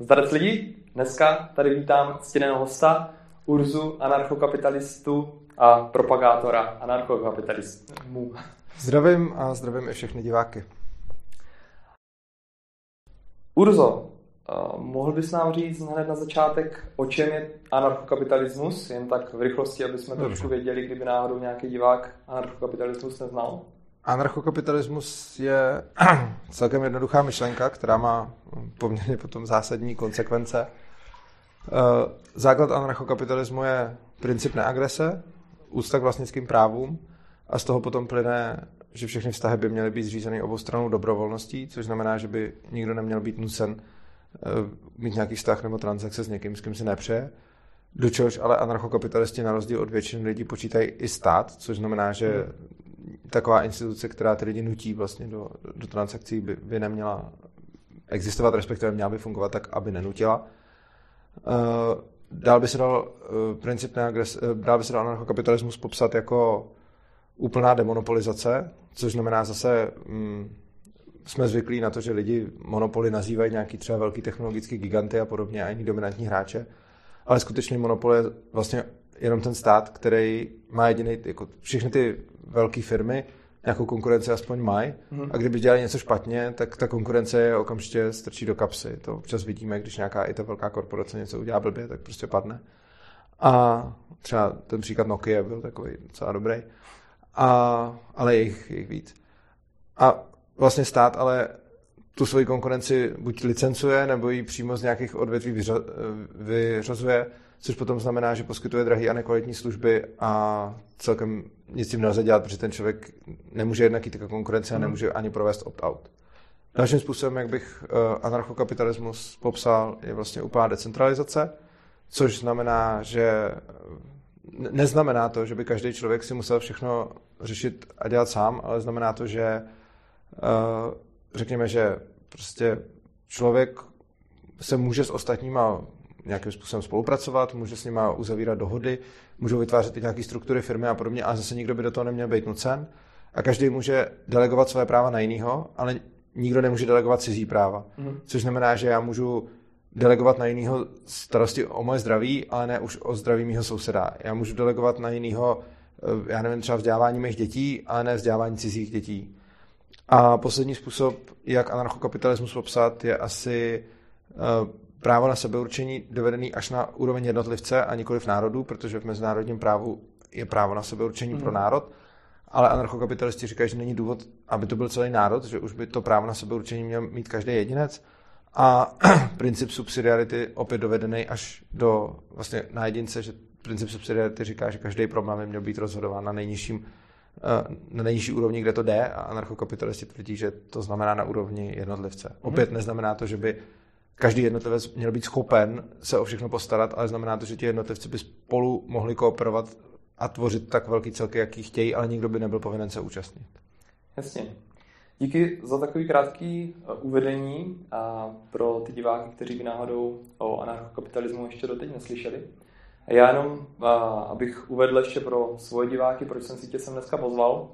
Zdarec lidi, dneska tady vítám ctěného hosta, Urzu, anarchokapitalistu a propagátora anarchokapitalistů. Zdravím a zdravím i všechny diváky. Urzo, mohl bys nám říct hned na začátek, o čem je anarchokapitalismus, jen tak v rychlosti, aby jsme trošku věděli, kdyby náhodou nějaký divák anarchokapitalismus neznal? Anarchokapitalismus je celkem jednoduchá myšlenka, která má poměrně potom zásadní konsekvence. Eh, základ anarchokapitalismu je princip neagrese, úcta k vlastnickým právům a z toho potom plyne, že všechny vztahy by měly být zřízeny obou dobrovolností, což znamená, že by nikdo neměl být nucen eh, mít nějaký vztah nebo transakce s někým, s kým si nepřeje. Do čehož ale anarchokapitalisti na rozdíl od většiny lidí počítají i stát, což znamená, že hmm taková instituce, která ty lidi nutí vlastně do, do transakcí, by, by neměla existovat, respektive měla by fungovat tak, aby nenutila. Uh, dál by se dal uh, princip neagres, uh, dál by se dal anarchokapitalismus popsat jako úplná demonopolizace, což znamená zase, um, jsme zvyklí na to, že lidi monopoly nazývají nějaký třeba velký technologický giganty a podobně a jiní dominantní hráče, ale skutečně monopol je vlastně jenom ten stát, který má jediný, jako všechny ty velké firmy nějakou konkurenci aspoň mají mm. a kdyby dělali něco špatně, tak ta konkurence je okamžitě strčí do kapsy. To občas vidíme, když nějaká i ta velká korporace něco udělá blbě, tak prostě padne. A třeba ten příklad Nokia byl takový docela dobrý. A, ale je jich, je jich víc. A vlastně stát ale tu svoji konkurenci buď licencuje, nebo ji přímo z nějakých odvětví vyřazuje což potom znamená, že poskytuje drahé a nekvalitní služby a celkem nic jim nelze dělat, protože ten člověk nemůže jednak jít konkurence a mhm. nemůže ani provést opt-out. Dalším způsobem, jak bych uh, anarchokapitalismus popsal, je vlastně úplná decentralizace, což znamená, že neznamená to, že by každý člověk si musel všechno řešit a dělat sám, ale znamená to, že uh, řekněme, že prostě člověk se může s ostatníma nějakým způsobem spolupracovat, může s nimi uzavírat dohody, můžou vytvářet i nějaké struktury firmy a podobně, ale zase nikdo by do toho neměl být nucen. A každý může delegovat své práva na jiného, ale nikdo nemůže delegovat cizí práva. Mm. Což znamená, že já můžu delegovat na jiného starosti o moje zdraví, ale ne už o zdraví mého souseda. Já můžu delegovat na jiného, eh, já nevím, třeba vzdělávání mých dětí, ale ne vzdělávání cizích dětí. A poslední způsob, jak anarchokapitalismus popsat, je asi uh, právo na sebeurčení dovedený až na úroveň jednotlivce a nikoli v národu, protože v mezinárodním právu je právo na sebeurčení mm. pro mhm. národ, ale anarchokapitalisti říkají, že není důvod, aby to byl celý národ, že už by to právo na sebeurčení měl mít každý jedinec a princip subsidiarity opět dovedený až do vlastně na jedince, že princip subsidiarity říká, že každý problém by měl být rozhodován na nejnižším eh, na nejnižší úrovni, kde to jde a anarchokapitalisti tvrdí, že to znamená na úrovni jednotlivce. Opět mhm. neznamená to, že by každý jednotlivec měl být schopen se o všechno postarat, ale znamená to, že ti jednotlivci by spolu mohli kooperovat a tvořit tak velký celky, jaký chtějí, ale nikdo by nebyl povinen se účastnit. Jasně. Díky za takový krátký eh, uvedení a pro ty diváky, kteří by náhodou o anarchokapitalismu ještě doteď neslyšeli. A já jenom, eh, abych uvedl ještě pro svoje diváky, proč jsem si tě sem dneska pozval.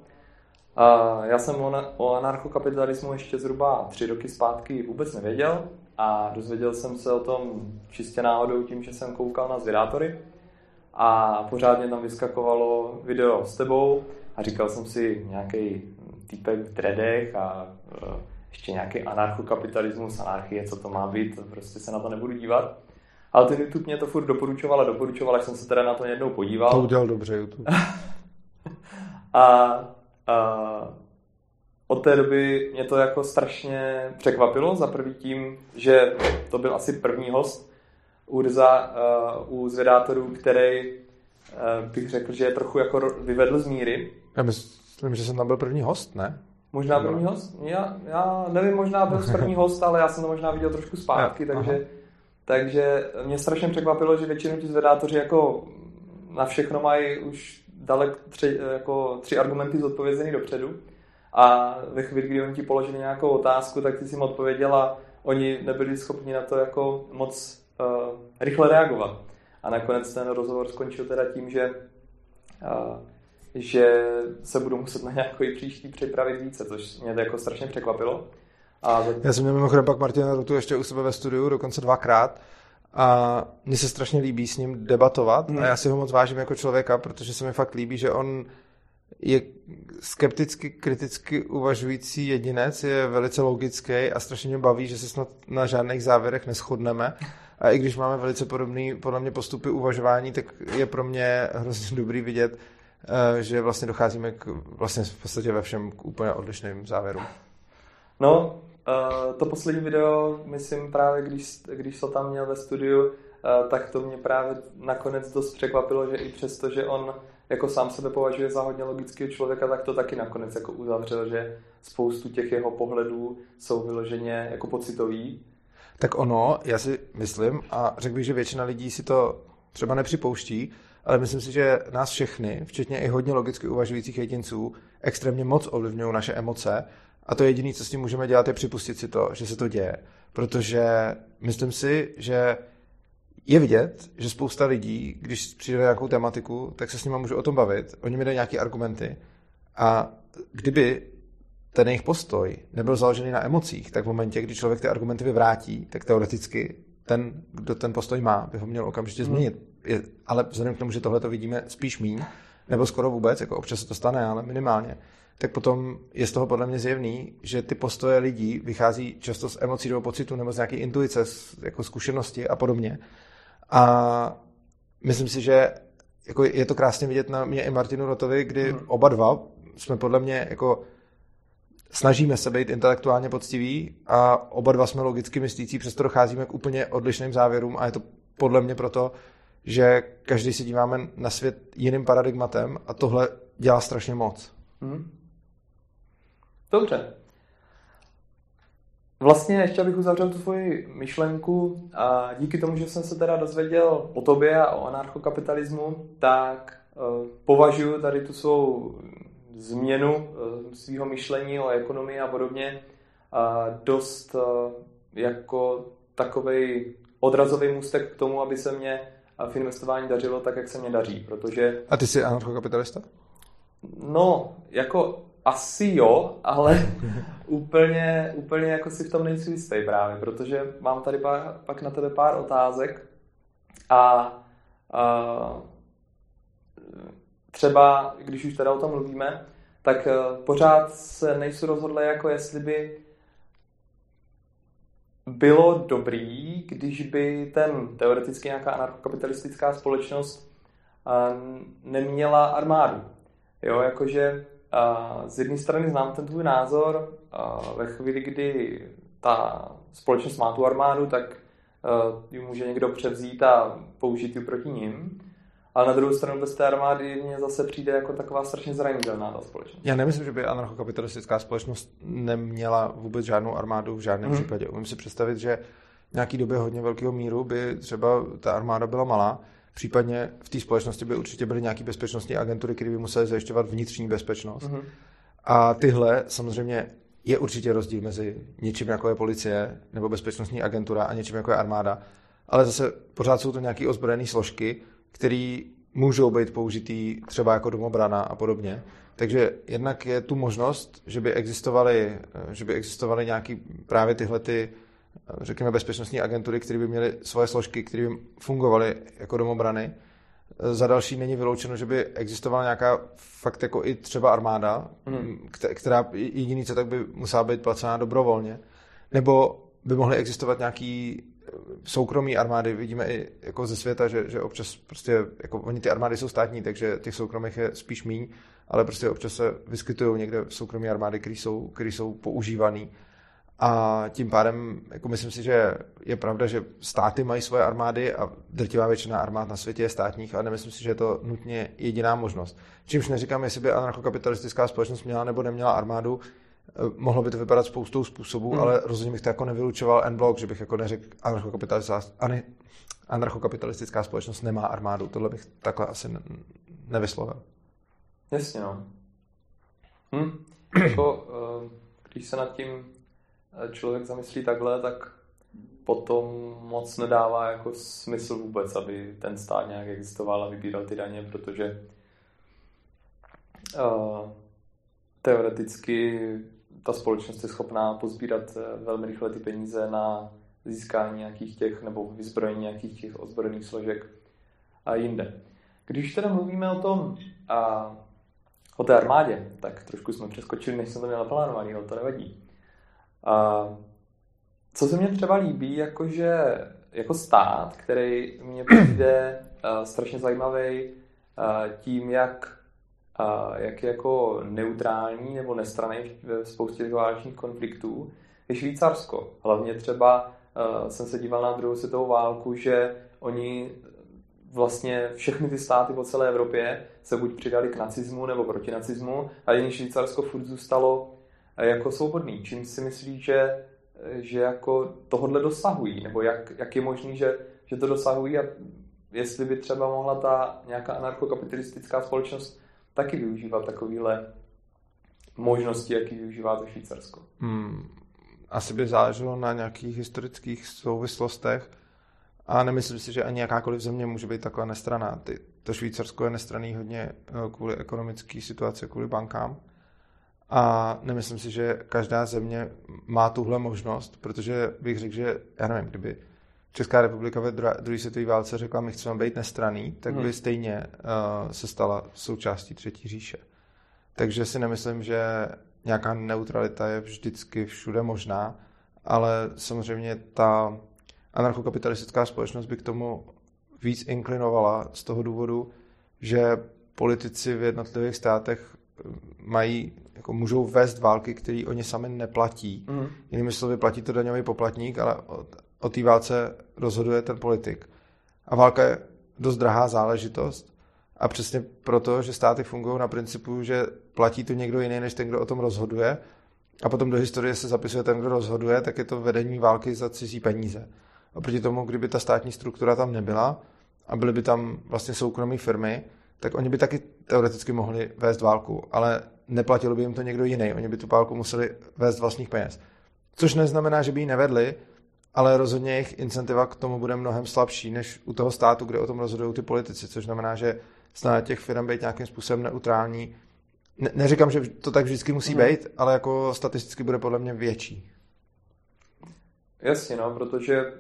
Já jsem o anarchokapitalismu ještě zhruba tři roky zpátky vůbec nevěděl a dozvěděl jsem se o tom čistě náhodou tím, že jsem koukal na zvědátory a pořádně tam vyskakovalo video s tebou a říkal jsem si nějaký týpek v dredech a e, ještě nějaký anarchokapitalismus, anarchie, co to má být, prostě se na to nebudu dívat. Ale ten YouTube mě to furt doporučoval a doporučoval, až jsem se teda na to jednou podíval. To udělal dobře YouTube. a, a od té doby mě to jako strašně překvapilo. Za prvý tím, že to byl asi první host Urza uh, u zvědátorů, který uh, bych řekl, že je trochu jako vyvedl z míry. Já myslím, že jsem tam byl první host, ne? Možná první host? Já, já nevím, možná byl první host, ale já jsem to možná viděl trošku zpátky, ja, takže, takže mě strašně překvapilo, že většinou ti zvědátoři jako na všechno mají už dalek tři, jako tři argumenty zodpovězený dopředu a ve chvíli, kdy oni ti položili nějakou otázku, tak ty si jim odpověděl a oni nebyli schopni na to jako moc uh, rychle reagovat. A nakonec ten rozhovor skončil teda tím, že, uh, že se budou muset na nějaký příští připravit více, což mě to jako strašně překvapilo. A... Já jsem měl mimochodem pak Martina Rutu ještě u sebe ve studiu, dokonce dvakrát. A mně se strašně líbí s ním debatovat hmm. a já si ho moc vážím jako člověka, protože se mi fakt líbí, že on je skepticky, kriticky uvažující jedinec, je velice logický a strašně mě baví, že se snad na žádných závěrech neschodneme. A i když máme velice podobný, podle mě, postupy uvažování, tak je pro mě hrozně dobrý vidět, eh, že vlastně docházíme k, vlastně v podstatě ve všem k úplně odlišným závěrům. No, eh, to poslední video, myslím právě, když, když to tam měl ve studiu, eh, tak to mě právě nakonec dost překvapilo, že i přesto, že on jako sám sebe považuje za hodně logického člověka, tak to taky nakonec jako uzavřel, že spoustu těch jeho pohledů jsou vyloženě jako pocitový. Tak ono, já si myslím, a řekl bych, že většina lidí si to třeba nepřipouští, ale myslím si, že nás všechny, včetně i hodně logicky uvažujících jedinců, extrémně moc ovlivňují naše emoce a to jediné, co s tím můžeme dělat, je připustit si to, že se to děje. Protože myslím si, že je vidět, že spousta lidí, když přijde na nějakou tematiku, tak se s nimi můžu o tom bavit, oni mi dají nějaké argumenty a kdyby ten jejich postoj nebyl založený na emocích, tak v momentě, kdy člověk ty argumenty vyvrátí, tak teoreticky ten, kdo ten postoj má, by ho měl okamžitě hmm. změnit. Je, ale vzhledem k tomu, že tohle to vidíme spíš míň, nebo skoro vůbec, jako občas se to stane, ale minimálně, tak potom je z toho podle mě zjevný, že ty postoje lidí vychází často z emocí nebo pocitu nebo z nějaké intuice, z, jako zkušenosti a podobně. A myslím si, že jako je to krásně vidět na mě i Martinu Rotovi, kdy hmm. oba dva jsme podle mě jako snažíme se být intelektuálně poctiví a oba dva jsme logicky myslící, přesto docházíme k úplně odlišným závěrům a je to podle mě proto, že každý si díváme na svět jiným paradigmatem a tohle dělá strašně moc. Hmm. Dobře. Vlastně ještě abych uzavřel tu svoji myšlenku a díky tomu, že jsem se teda dozvěděl o tobě a o anarchokapitalismu, tak uh, považuji tady tu svou změnu uh, svého myšlení o ekonomii a podobně uh, dost jako takový odrazový můstek k tomu, aby se mě v investování dařilo tak, jak se mě daří, protože... A ty jsi anarchokapitalista? No, jako asi jo, ale úplně, úplně jako si v tom nejsem jistý právě, protože mám tady pár, pak na tebe pár otázek a, a třeba, když už teda o tom mluvíme, tak e, pořád se nejsou rozhodli, jako jestli by bylo dobrý, když by ten teoreticky nějaká anarchokapitalistická společnost neměla armádu. Jo, jakože z jedné strany znám ten tvůj názor, ve chvíli, kdy ta společnost má tu armádu, tak ji může někdo převzít a použít ji proti ním. Ale na druhou stranu bez té armády mně zase přijde jako taková strašně zranitelná ta společnost. Já nemyslím, že by anarchokapitalistická společnost neměla vůbec žádnou armádu v žádném hmm. případě. Umím si představit, že v nějaký době hodně velkého míru by třeba ta armáda byla malá, Případně v té společnosti by určitě byly nějaké bezpečnostní agentury, které by musely zajišťovat vnitřní bezpečnost. Mm-hmm. A tyhle samozřejmě je určitě rozdíl mezi něčím, jako je policie nebo bezpečnostní agentura a něčím, jako je armáda. Ale zase pořád jsou to nějaké ozbrojené složky, které můžou být použitý třeba jako domobrana a podobně. Takže jednak je tu možnost, že by existovaly, že by existovaly nějaký právě tyhle ty řekněme, bezpečnostní agentury, které by měly svoje složky, které by fungovaly jako domobrany. Za další není vyloučeno, že by existovala nějaká fakt jako i třeba armáda, hmm. která jediný co tak by musela být placená dobrovolně. Nebo by mohly existovat nějaký eh, soukromí armády, vidíme i jako ze světa, že, že občas prostě, jako oni ty armády jsou státní, takže těch soukromých je spíš míň, ale prostě občas se vyskytují někde soukromí armády, které jsou, které jsou používané a tím pádem, jako myslím si, že je pravda, že státy mají svoje armády a drtivá většina armád na světě je státních, ale nemyslím si, že je to nutně jediná možnost. Čímž neříkám, jestli by anarchokapitalistická společnost měla nebo neměla armádu, eh, mohlo by to vypadat spoustou způsobů, hmm. ale rozhodně bych to jako nevylučoval en blok, že bych jako neřekl, anarchokapitalistická, anarchokapitalistická společnost nemá armádu. Tohle bych takhle asi nevyslovil. Jasně, no. Hm. jako, eh, když se nad tím člověk zamyslí takhle, tak potom moc nedává jako smysl vůbec, aby ten stát nějak existoval a vybíral ty daně, protože uh, teoreticky ta společnost je schopná pozbírat velmi rychle ty peníze na získání nějakých těch, nebo vyzbrojení nějakých těch ozbrojených složek a jinde. Když teda mluvíme o tom, a, o té armádě, tak trošku jsme přeskočili, než jsem to měl naplánovaný, ale to nevadí. A, co se mně třeba líbí, jakože jako stát, který mě přijde uh, strašně zajímavý uh, tím, jak, uh, jak je jako neutrální nebo nestraný ve spoustě válečných konfliktů, je Švýcarsko. Hlavně třeba uh, jsem se díval na druhou světovou válku, že oni vlastně všechny ty státy po celé Evropě se buď přidali k nacismu nebo proti nacismu a jen Švýcarsko furt zůstalo jako svobodný. Čím si myslí, že že jako tohodle dosahují, nebo jak, jak je možný, že, že to dosahují a jestli by třeba mohla ta nějaká anarchokapitalistická společnost taky využívat takovýhle možnosti, jaký využívá to Švýcarsko. Hmm, asi by záleželo na nějakých historických souvislostech a nemyslím si, že ani jakákoliv země může být taková nestraná. Ty, to Švýcarsko je nestraný hodně eh, kvůli ekonomické situaci, kvůli bankám. A nemyslím si, že každá země má tuhle možnost, protože bych řekl, že já nevím, kdyby Česká republika ve druhé světové válce řekla, my chceme být nestraný, tak by hmm. stejně uh, se stala součástí Třetí říše. Takže si nemyslím, že nějaká neutralita je vždycky všude možná, ale samozřejmě ta anarchokapitalistická společnost by k tomu víc inklinovala z toho důvodu, že politici v jednotlivých státech mají, jako můžou vést války, které oni sami neplatí. Mm. Jinými slovy, platí to daňový poplatník, ale o, o té válce rozhoduje ten politik. A válka je dost drahá záležitost. A přesně proto, že státy fungují na principu, že platí to někdo jiný, než ten, kdo o tom rozhoduje, a potom do historie se zapisuje ten, kdo rozhoduje, tak je to vedení války za cizí peníze. A proti tomu, kdyby ta státní struktura tam nebyla a byly by tam vlastně soukromé firmy, tak oni by taky teoreticky mohli vést válku, ale neplatilo by jim to někdo jiný. Oni by tu válku museli vést vlastních peněz. Což neznamená, že by ji nevedli, ale rozhodně jejich incentiva k tomu bude mnohem slabší než u toho státu, kde o tom rozhodují ty politici, což znamená, že snad těch firm být nějakým způsobem neutrální. Ne- neříkám, že to tak vždycky musí hmm. být, ale jako statisticky bude podle mě větší. Jasně, no, protože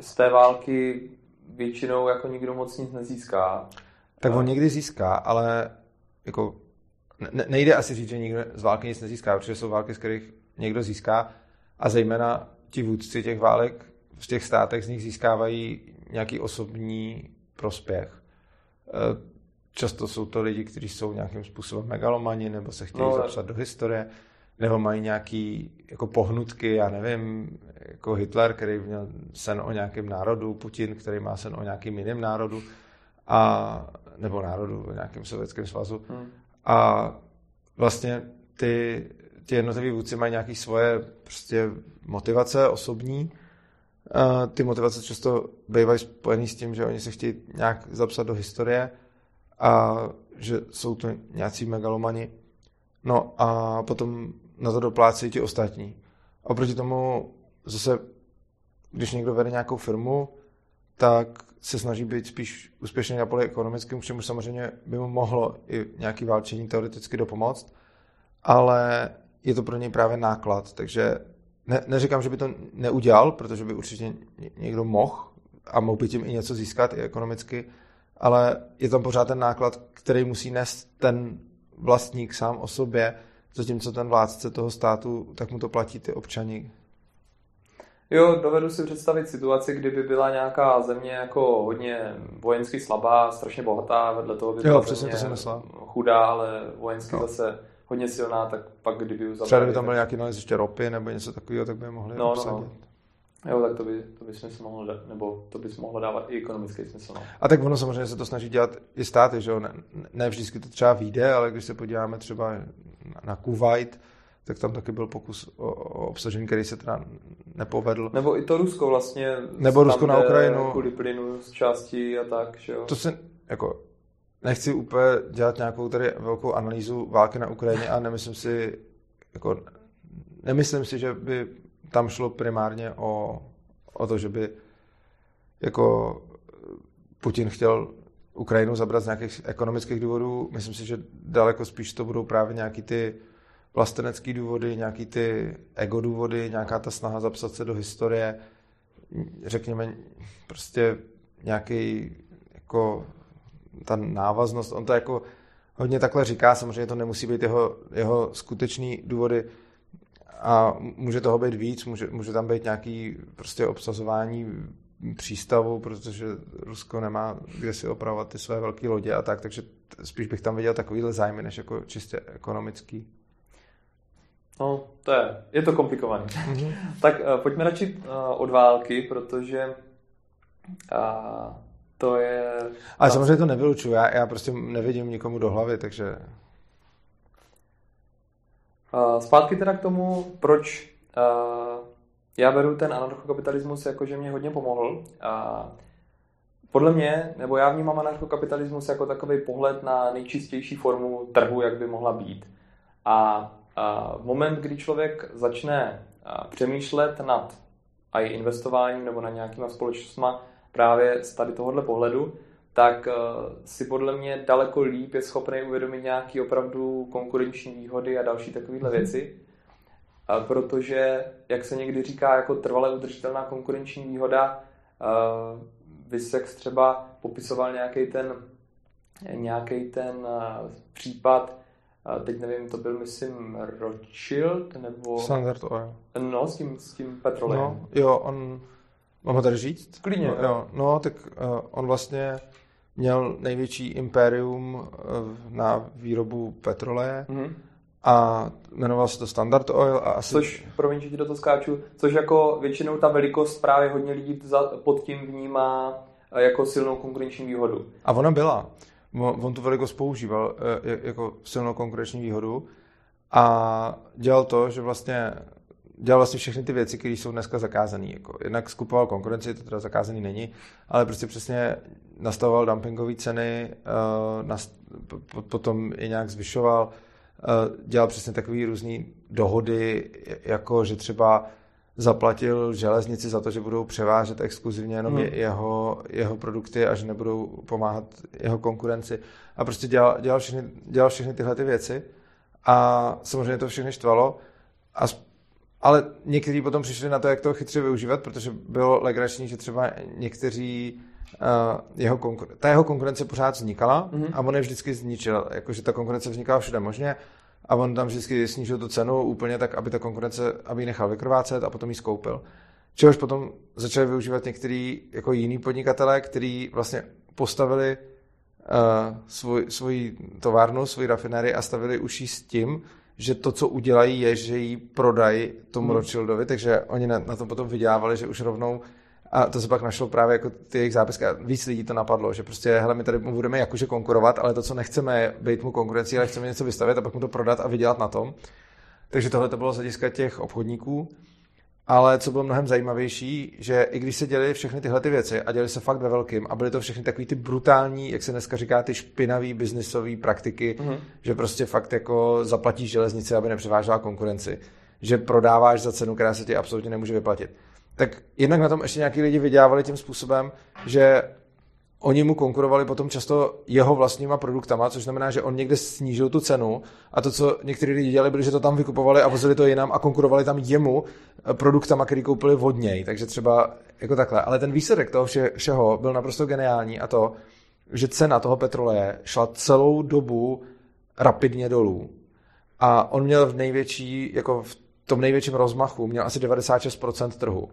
z té války většinou jako nikdo moc nic nezíská tak on někdy získá, ale jako ne, nejde asi říct, že nikdo z války nic nezíská, protože jsou války, z kterých někdo získá a zejména ti vůdci těch válek v těch státech z nich získávají nějaký osobní prospěch. E, často jsou to lidi, kteří jsou nějakým způsobem megalomani nebo se chtějí no, zapsat do historie, nebo mají nějaký jako pohnutky, já nevím, jako Hitler, který měl sen o nějakém národu, Putin, který má sen o nějakým jiném národu a nebo národu v nějakém sovětském svazu. Hmm. A vlastně ty, ty jednotliví vůdci mají nějaké svoje prostě motivace osobní. A ty motivace často bývají spojené s tím, že oni se chtějí nějak zapsat do historie a že jsou to nějací megalomani. No a potom na to doplácejí ti ostatní. A proti tomu zase, když někdo vede nějakou firmu, tak se snaží být spíš úspěšný na poli ekonomickém, čemu samozřejmě by mu mohlo i nějaký válčení teoreticky dopomoct, ale je to pro něj právě náklad, takže ne, neříkám, že by to neudělal, protože by určitě někdo mohl a mohl by tím i něco získat i ekonomicky, ale je tam pořád ten náklad, který musí nést ten vlastník sám o sobě, zatímco ten vládce toho státu, tak mu to platí ty občani, Jo, dovedu si představit situaci, kdyby byla nějaká země jako hodně vojensky slabá, strašně bohatá, vedle toho by byla jo, přesně to jsem chudá, ale vojensky no. zase hodně silná, tak pak kdyby už Třeba kdyby tam byl nějaký naleziště ropy nebo něco takového, tak by mohli no, obsadit. No, no. Jo, tak to by, to by smysl mohlo dát, nebo to by mohlo dávat i ekonomický smysl. No. A tak ono samozřejmě se to snaží dělat i státy, že jo? Ne, ne vždycky to třeba vyjde, ale když se podíváme třeba na Kuwait, tak tam taky byl pokus o, o obsažení, který se teda nepovedl. Nebo i to Rusko vlastně. Nebo Rusko na Ukrajinu. Kvůli plynu z části a tak, že jo. To se, jako, nechci úplně dělat nějakou tady velkou analýzu války na Ukrajině a nemyslím si, jako, nemyslím si, že by tam šlo primárně o, o to, že by jako Putin chtěl Ukrajinu zabrat z nějakých ekonomických důvodů. Myslím si, že daleko spíš to budou právě nějaký ty vlastenecký důvody, nějaký ty ego důvody, nějaká ta snaha zapsat se do historie, řekněme prostě nějaký jako ta návaznost, on to jako hodně takhle říká, samozřejmě to nemusí být jeho, jeho skutečný důvody a může toho být víc, může, může tam být nějaký prostě obsazování přístavu, protože Rusko nemá kde si opravovat ty své velké lodě a tak, takže spíš bych tam viděl takovýhle zájmy, než jako čistě ekonomický. No, to je, je to komplikované. Mm-hmm. tak uh, pojďme radši uh, od války, protože uh, to je... Ale samozřejmě to nevylučuju, já, já prostě nevidím nikomu do hlavy, takže... Uh, zpátky teda k tomu, proč uh, já beru ten anarchokapitalismus jako, že mě hodně pomohl. A podle mě, nebo já vnímám anarchokapitalismus jako takový pohled na nejčistější formu trhu, jak by mohla být. A v moment, kdy člověk začne přemýšlet nad a i investováním nebo na nějakýma společnostma právě z tady tohohle pohledu, tak si podle mě daleko líp je schopný uvědomit nějaký opravdu konkurenční výhody a další takovéhle mhm. věci protože, jak se někdy říká, jako trvale udržitelná konkurenční výhoda, Vysex třeba popisoval nějaký ten, nějaký ten případ, teď nevím, to byl, myslím, Rothschild, nebo... Standard Oil. No, s tím, s tím petrolem. No, jo, on... Mám ho tady říct? Klidně. No, jo, no tak uh, on vlastně měl největší impérium uh, na výrobu petroleje. Mm-hmm a jmenoval se to Standard Oil. A asi... Což, promiň, že ti do toho skáču, což jako většinou ta velikost právě hodně lidí za, pod tím vnímá eh, jako silnou konkurenční výhodu. A ona byla. On tu velikost používal eh, jako silnou konkurenční výhodu a dělal to, že vlastně dělal vlastně všechny ty věci, které jsou dneska zakázané. Jako jednak skupoval konkurenci, to teda zakázaný není, ale prostě přesně nastavoval dumpingové ceny, uh, potom je nějak zvyšoval, Eh, dělal přesně takové různé dohody, jako že třeba zaplatil železnici za to, že budou převážet exkluzivně jenom hmm. jeho, jeho produkty a že nebudou pomáhat jeho konkurenci. A prostě dělal, dělal, všechny, dělal všechny tyhle ty věci a samozřejmě to všechny štvalo. A, ale někteří potom přišli na to, jak to chytře využívat, protože bylo legrační, že třeba někteří uh, jeho konkur- ta jeho konkurence pořád vznikala mm-hmm. a on je vždycky zničil, jakože ta konkurence vznikala všude možně a on tam vždycky snížil tu cenu úplně tak, aby ta konkurence, aby ji nechal vykrvácet a potom ji skoupil. Čehož potom začali využívat některý jako jiný podnikatelé, kteří vlastně postavili uh, svůj, svoji továrnu, svoji rafinérii a stavili už s tím, že to, co udělají, je, že ji prodají tomu hmm. Rothschildovi, takže oni na, na tom potom vydělávali, že už rovnou a to se pak našlo právě jako ty jejich zápisky a víc lidí to napadlo, že prostě, hele, my tady mu budeme jakože konkurovat, ale to, co nechceme, je být mu konkurencí, ale chceme něco vystavit a pak mu to prodat a vydělat na tom. Takže tohle to bylo z hlediska těch obchodníků. Ale co bylo mnohem zajímavější, že i když se děly všechny tyhle ty věci a děly se fakt ve velkým a byly to všechny takový ty brutální, jak se dneska říká, ty špinavý biznisové praktiky, mm-hmm. že prostě fakt jako zaplatíš železnici, aby nepřevážela konkurenci, že prodáváš za cenu, která se ti absolutně nemůže vyplatit tak jednak na tom ještě nějaký lidi vydělávali tím způsobem, že oni mu konkurovali potom často jeho vlastníma produktama, což znamená, že on někde snížil tu cenu a to, co někteří lidi dělali, bylo, že to tam vykupovali a vozili to jinam a konkurovali tam jemu eh, produktama, který koupili vodněj, takže třeba jako takhle. Ale ten výsledek toho vše, všeho byl naprosto geniální a to, že cena toho petroleje šla celou dobu rapidně dolů. A on měl v největší, jako v tom největším rozmachu, měl asi 96% trhu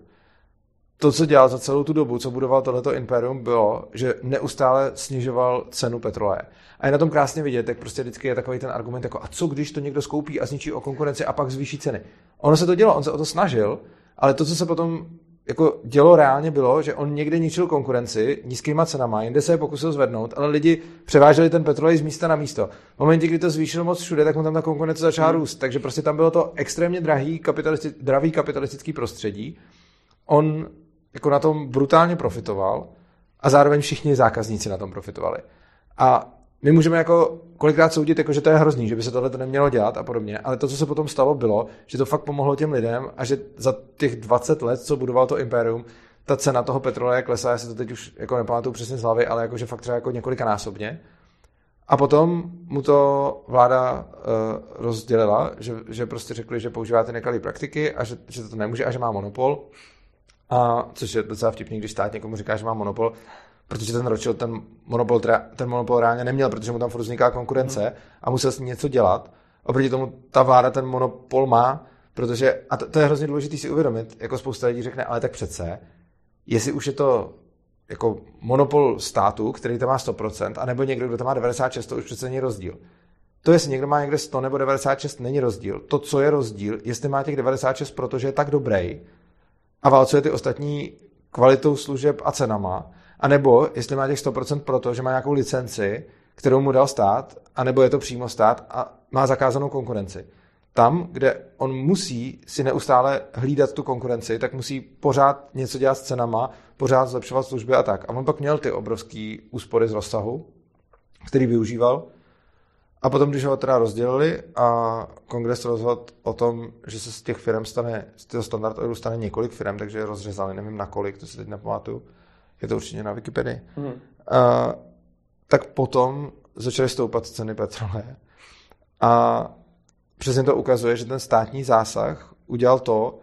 to, co dělal za celou tu dobu, co budoval tohleto imperium, bylo, že neustále snižoval cenu petroleje. A je na tom krásně vidět, jak prostě vždycky je takový ten argument, jako a co když to někdo skoupí a zničí o konkurenci a pak zvýší ceny. Ono se to dělo, on se o to snažil, ale to, co se potom jako dělo reálně bylo, že on někde ničil konkurenci nízkýma cenama, jinde se je pokusil zvednout, ale lidi převáželi ten petrolej z místa na místo. V momentě, kdy to zvýšilo moc všude, tak mu tam ta konkurence začala hmm. růst. Takže prostě tam bylo to extrémně drahý kapitalisti- dravý kapitalistický prostředí. On jako na tom brutálně profitoval a zároveň všichni zákazníci na tom profitovali. A my můžeme jako kolikrát soudit, jako, že to je hrozný, že by se tohle to nemělo dělat a podobně, ale to, co se potom stalo, bylo, že to fakt pomohlo těm lidem a že za těch 20 let, co budoval to impérium, ta cena toho petroleje klesá, já si to teď už jako nepamatuju přesně z hlavy, ale jakože fakt třeba jako několikanásobně. A potom mu to vláda uh, rozdělila, že, že prostě řekli, že používáte nekalé praktiky a že, že to nemůže a že má monopol. A což je docela vtipný, když stát někomu říká, že má monopol, protože ten Rothschild ten monopol, ten monopol reálně neměl, protože mu tam furt vzniká konkurence hmm. a musel s něco dělat. Oproti tomu ta vláda ten monopol má, protože, a to, to je hrozně důležité si uvědomit, jako spousta lidí řekne, ale tak přece, jestli už je to jako monopol státu, který to má 100%, anebo někdo, kdo to má 96, to už přece není rozdíl. To, jestli někdo má někde 100 nebo 96, není rozdíl. To, co je rozdíl, jestli má těch 96, protože je tak dobrý a válcuje ty ostatní kvalitou služeb a cenama, anebo jestli má těch 100% proto, že má nějakou licenci, kterou mu dal stát, anebo je to přímo stát a má zakázanou konkurenci. Tam, kde on musí si neustále hlídat tu konkurenci, tak musí pořád něco dělat s cenama, pořád zlepšovat služby a tak. A on pak měl ty obrovské úspory z rozsahu, který využíval. A potom, když ho teda rozdělili a kongres rozhodl o tom, že se z těch firm stane, z toho standard oilu stane několik firm, takže je rozřezali, nevím na kolik, to si teď nepamatuju, je to určitě na Wikipedii, hmm. uh, tak potom začaly stoupat ceny petroleje. A přesně to ukazuje, že ten státní zásah udělal to,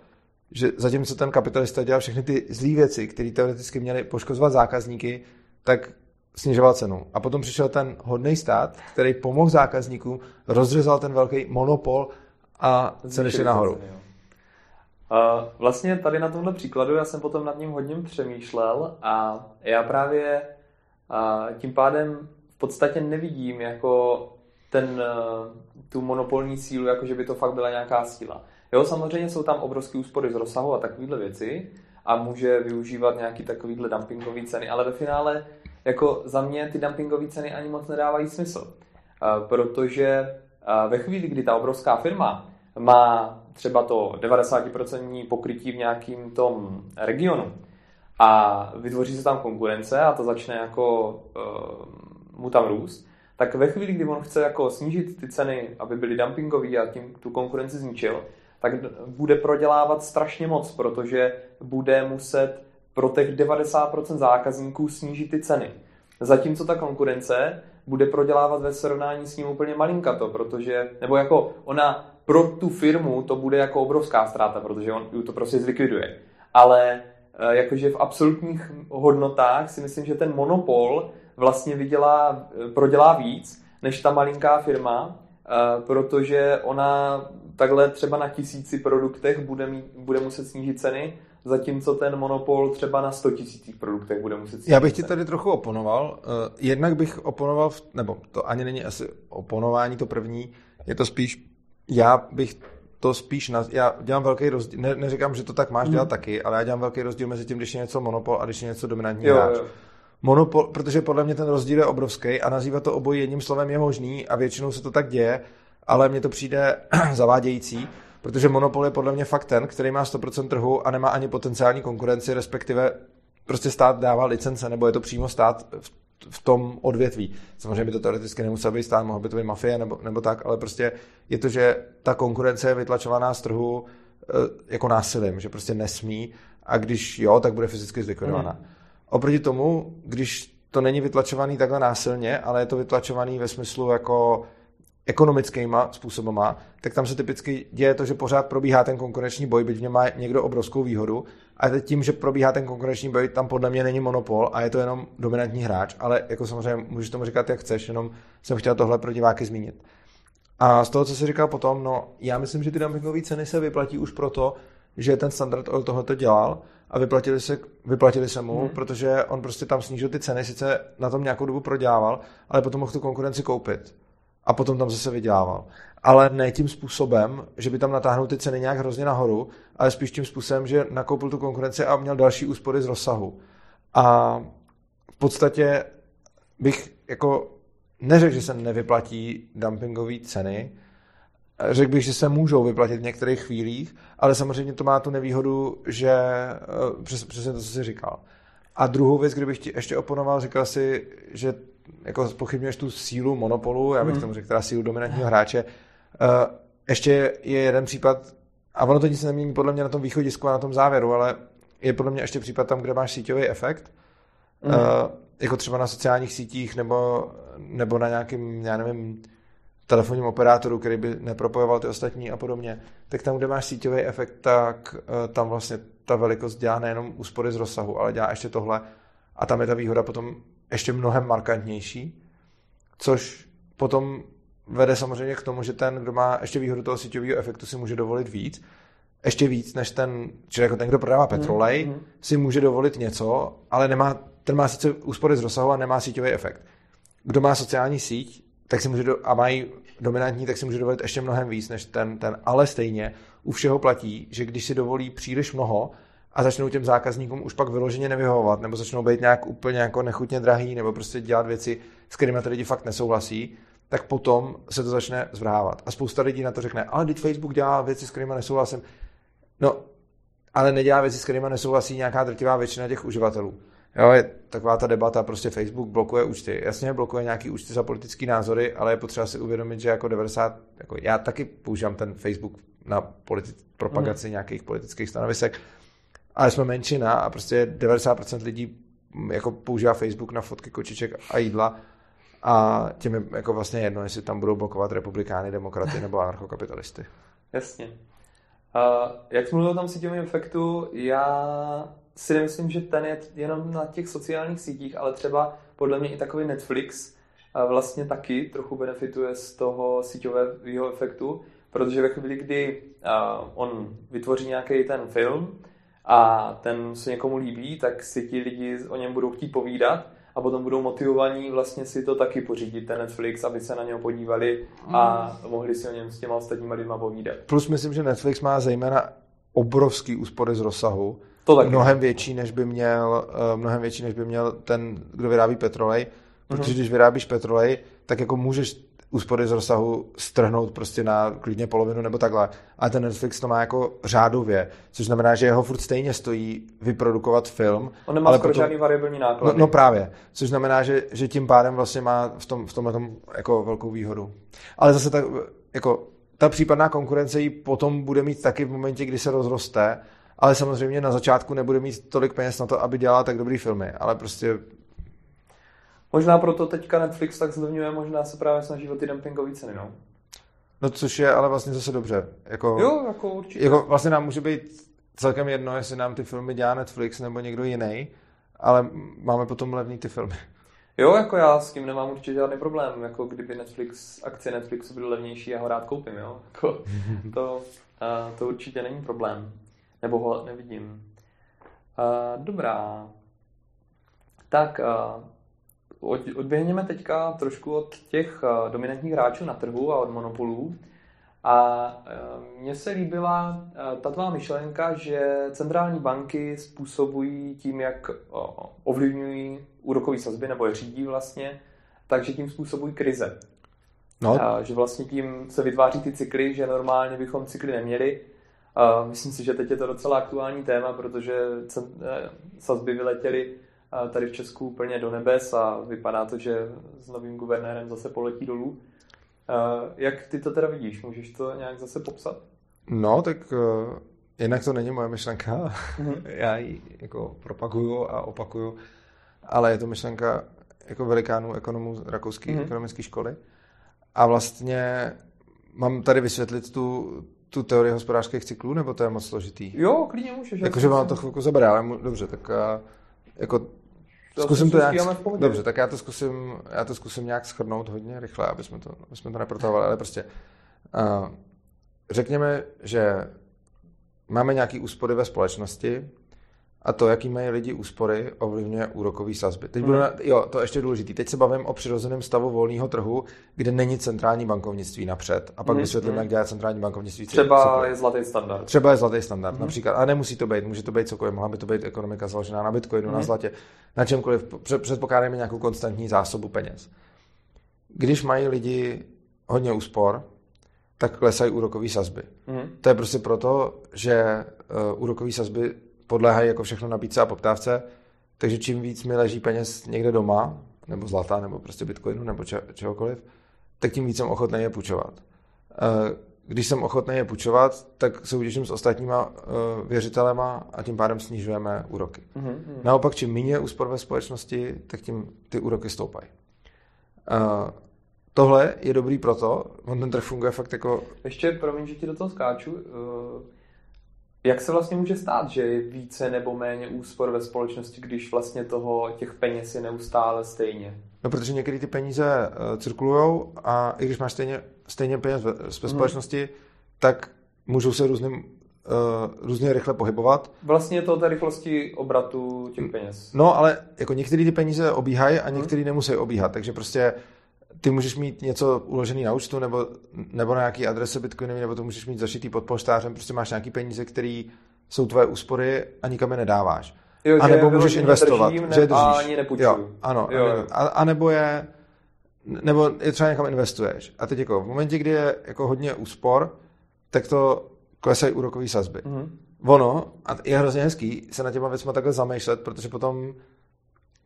že zatímco ten kapitalista dělal všechny ty zlé věci, které teoreticky měly poškozovat zákazníky, tak snižoval cenu. A potom přišel ten hodný stát, který pomohl zákazníkům, rozřezal ten velký monopol a ceny šly nahoru. Ceny, Uh, vlastně tady na tomhle příkladu já jsem potom nad ním hodně přemýšlel a já právě uh, tím pádem v podstatě nevidím jako ten, uh, tu monopolní sílu, jako že by to fakt byla nějaká síla. Jo, samozřejmě jsou tam obrovské úspory z rozsahu a takovéhle věci a může využívat nějaký takovýhle dumpingové ceny, ale ve finále jako za mě ty dumpingové ceny ani moc nedávají smysl. Protože ve chvíli, kdy ta obrovská firma má třeba to 90% pokrytí v nějakým tom regionu a vytvoří se tam konkurence a to začne jako uh, mu tam růst, tak ve chvíli, kdy on chce jako snížit ty ceny, aby byly dumpingové a tím tu konkurenci zničil, tak bude prodělávat strašně moc, protože bude muset pro těch 90% zákazníků snížit ty ceny. Zatímco ta konkurence bude prodělávat ve srovnání s ním úplně malinkato, protože, nebo jako ona pro tu firmu to bude jako obrovská ztráta, protože on to prostě zlikviduje. Ale eh, jakože v absolutních hodnotách si myslím, že ten monopol vlastně vydělá, eh, prodělá víc, než ta malinká firma, protože ona takhle třeba na tisíci produktech bude, mít, bude muset snížit ceny, zatímco ten monopol třeba na 100 tisících produktech bude muset snížit Já bych ti tady trochu oponoval. Eh, jednak bych oponoval, v, nebo to ani není asi oponování to první, je to spíš, já bych to spíš, na, já dělám velký rozdíl, ne, neříkám, že to tak máš dělat taky, ale já dělám velký rozdíl mezi tím, když je něco monopol a když je něco dominantní jo, hráč. Jo. Monopol, protože podle mě ten rozdíl je obrovský a nazývat to obojí jedním slovem je možný a většinou se to tak děje, ale mně to přijde zavádějící, protože monopol je podle mě fakt ten, který má 100% trhu a nemá ani potenciální konkurenci, respektive prostě stát dává licence, nebo je to přímo stát v, v tom odvětví. Samozřejmě by to teoreticky nemusel být stát, mohl by to být mafie nebo, nebo tak, ale prostě je to, že ta konkurence je vytlačovaná z trhu e, jako násilím, že prostě nesmí a když jo, tak bude fyzicky zlikvidovaná. Mm. Oproti tomu, když to není vytlačovaný takhle násilně, ale je to vytlačovaný ve smyslu jako ekonomickýma způsobama, tak tam se typicky děje to, že pořád probíhá ten konkurenční boj, byť v něm má někdo obrovskou výhodu. A tím, že probíhá ten konkurenční boj, tam podle mě není monopol a je to jenom dominantní hráč, ale jako samozřejmě můžeš tomu říkat, jak chceš, jenom jsem chtěl tohle pro diváky zmínit. A z toho, co jsi říkal potom, no já myslím, že ty dumpingové ceny se vyplatí už proto, že ten Standard Oil tohoto dělal a vyplatili se, vyplatili se mu, hmm. protože on prostě tam snížil ty ceny, sice na tom nějakou dobu prodělával, ale potom mohl tu konkurenci koupit a potom tam zase vydělával. Ale ne tím způsobem, že by tam natáhnul ty ceny nějak hrozně nahoru, ale spíš tím způsobem, že nakoupil tu konkurenci a měl další úspory z rozsahu. A v podstatě bych jako neřekl, že se nevyplatí dumpingové ceny, řekl bych, že se můžou vyplatit v některých chvílích, ale samozřejmě to má tu nevýhodu, že eh, přes, přesně to, co jsi říkal. A druhou věc, kdybych ti ještě oponoval, říkal si, že jako pochybňuješ tu sílu monopolu, já bych hmm. tomu řekl teda sílu dominantního hráče. Uh, ještě je jeden případ, a ono to nic nemění podle mě na tom východisku a na tom závěru, ale je podle mě ještě případ tam, kde máš síťový efekt. Hmm. Uh, jako třeba na sociálních sítích nebo, nebo na nějakým, já nevím, telefonním operátoru, který by nepropojoval ty ostatní a podobně, tak tam, kde máš síťový efekt, tak uh, tam vlastně ta velikost dělá nejenom úspory z rozsahu, ale dělá ještě tohle a tam je ta výhoda potom ještě mnohem markantnější, což potom vede samozřejmě k tomu, že ten, kdo má ještě výhodu toho síťového efektu, si může dovolit víc, ještě víc, než ten, čili jako ten, kdo prodává petrolej, mm, mm. si může dovolit něco, ale nemá, ten má sice úspory z rozsahu a nemá síťový efekt. Kdo má sociální síť, tak si může do, a mají dominantní, tak si může dovolit ještě mnohem víc než ten, ten, ale stejně u všeho platí, že když si dovolí příliš mnoho a začnou těm zákazníkům už pak vyloženě nevyhovovat, nebo začnou být nějak úplně jako nechutně drahý, nebo prostě dělat věci, s kterými ty lidi fakt nesouhlasí, tak potom se to začne zvrhávat. A spousta lidí na to řekne, ale teď Facebook dělá věci, s kterými nesouhlasím. No, ale nedělá věci, s kterými nesouhlasí nějaká drtivá většina těch uživatelů. Jo, je taková ta debata, prostě Facebook blokuje účty. Jasně blokuje nějaký účty za politické názory, ale je potřeba si uvědomit, že jako 90, jako já taky používám ten Facebook na politi- propagaci mm. nějakých politických stanovisek, ale jsme menšina a prostě 90% lidí jako používá Facebook na fotky kočiček a jídla a těm je jako vlastně jedno, jestli tam budou blokovat republikány, demokraty nebo anarchokapitalisty. Jasně. Uh, jak jsi mluvil o tom síťovém efektu, já si nemyslím, že ten je jenom na těch sociálních sítích, ale třeba podle mě i takový Netflix vlastně taky trochu benefituje z toho síťového efektu, protože ve chvíli, kdy on vytvoří nějaký ten film a ten se někomu líbí, tak si ti lidi o něm budou chtít povídat a potom budou motivovaní vlastně si to taky pořídit, ten Netflix, aby se na něho podívali a hmm. mohli si o něm s těma ostatníma lidma povídat. Plus myslím, že Netflix má zejména obrovský úspory z rozsahu, to taky. mnohem větší, než by měl, eh, mnohem větší, než by měl ten, kdo vyrábí petrolej, protože mm-hmm. když vyrábíš petrolej, tak jako můžeš úspory z rozsahu strhnout prostě na klidně polovinu nebo takhle. A ten Netflix to má jako řádově, což znamená, že jeho furt stejně stojí vyprodukovat film. On nemá ale skoro potom... žádný variabilní náklady. No, no, právě, což znamená, že, že tím pádem vlastně má v, tom, v tomhle tom jako velkou výhodu. Ale zase tak, jako ta případná konkurence ji potom bude mít taky v momentě, kdy se rozroste, ale samozřejmě na začátku nebude mít tolik peněz na to, aby dělala tak dobrý filmy, ale prostě Možná proto teďka Netflix tak zlevňuje, možná se právě snaží o ty dumpingové ceny, no. No což je ale vlastně zase dobře. Jako, jo, jako určitě. Jako vlastně nám může být celkem jedno, jestli nám ty filmy dělá Netflix nebo někdo jiný, ale máme potom levný ty filmy. Jo, jako já s tím nemám určitě žádný problém. Jako kdyby Netflix, akcie Netflixu byly levnější, já ho rád koupím, jo. Jako, to, uh, to určitě není problém. Nebo ho nevidím. Uh, dobrá. Tak, uh, odběhneme teďka trošku od těch eh, dominantních hráčů na trhu a od monopolů. A eh, mně se líbila eh, ta tvá myšlenka, že centrální banky způsobují tím, jak ovlivňují úrokové sazby, nebo je řídí vlastně, takže tím způsobují krize. No. A, že vlastně tím se vytváří ty cykly, že normálně bychom cykly neměli. A myslím si, že teď je to docela aktuální téma, protože sazby vyletěly tady v Česku úplně do nebes a vypadá to, že s novým guvernérem zase poletí dolů. Jak ty to teda vidíš? Můžeš to nějak zase popsat? No, tak jinak to není moje myšlenka. Mm-hmm. Já ji jako propaguju a opakuju, ale je to myšlenka jako velikánů ekonomů rakouské mm-hmm. ekonomické školy. A vlastně mám tady vysvětlit tu, tu teorii hospodářských cyklů, nebo to je moc složitý? Jo, klidně můžeš. Jakože vám to chvilku zabere, ale dobře, tak uh, jako to zkusím to nějak, dobře, tak já to zkusím, já to zkusím nějak schrnout hodně rychle, aby jsme to, aby jsme to neprotahovali, ale prostě uh, řekněme, že máme nějaký úspory ve společnosti, a to, jaký mají lidi úspory, ovlivňuje úrokový sazby. Teď budu, na, jo, to je ještě důležité. Teď se bavím o přirozeném stavu volného trhu, kde není centrální bankovnictví napřed. A pak mm, vysvětlím, mm. jak dělá centrální bankovnictví. Třeba cokoliv. je zlatý standard. Třeba je zlatý standard, mm. například. A nemusí to být, může to být cokoliv. Mohla by to být ekonomika založená na bitcoinu, mm. na zlatě, na čemkoliv. Předpokládáme nějakou konstantní zásobu peněz. Když mají lidi hodně úspor, tak klesají úrokové sazby. Mm. To je prostě proto, že uh, úrokové sazby podléhají jako všechno nabídce a poptávce, takže čím víc mi leží peněz někde doma, nebo zlata, nebo prostě bitcoinu, nebo če- čehokoliv, tak tím víc jsem ochotný je půjčovat. Eh, když jsem ochotný je půjčovat, tak soutěžím s ostatníma uh, věřitelema a tím pádem snižujeme úroky. Mm-hmm. Naopak, čím méně úspor ve společnosti, tak tím ty úroky stoupají. Uh, tohle je dobrý proto, on ten trh funguje fakt jako... Ještě, promiň, že ti do toho skáču, jak se vlastně může stát, že je více nebo méně úspor ve společnosti, když vlastně toho těch peněz je neustále stejně? No, protože některé ty peníze uh, cirkulují a i když máš stejně, stejně peněz ve, ve mhm. společnosti, hmm. tak můžou se různým, uh, různě rychle pohybovat. Vlastně je to té rychlosti obratu těch peněz. No, ale jako některé ty peníze obíhají a některé hmm. nemusí obíhat, takže prostě ty můžeš mít něco uložený na účtu nebo, nebo na nějaký adrese bitcoinový, nebo to můžeš mít zašitý pod polštářem, prostě máš nějaký peníze, které jsou tvoje úspory a nikam je nedáváš. Jo, a nebo můžeš investovat, držím, že je držíš. A ani nepůjčuju. Jo, ano. Jo, jo. A, a, nebo je nebo je třeba někam investuješ. A teď jako v momentě, kdy je jako hodně úspor, tak to klesají úrokové sazby. Mm-hmm. Ono, a je hrozně hezký se na těma věcma takhle zamýšlet, protože potom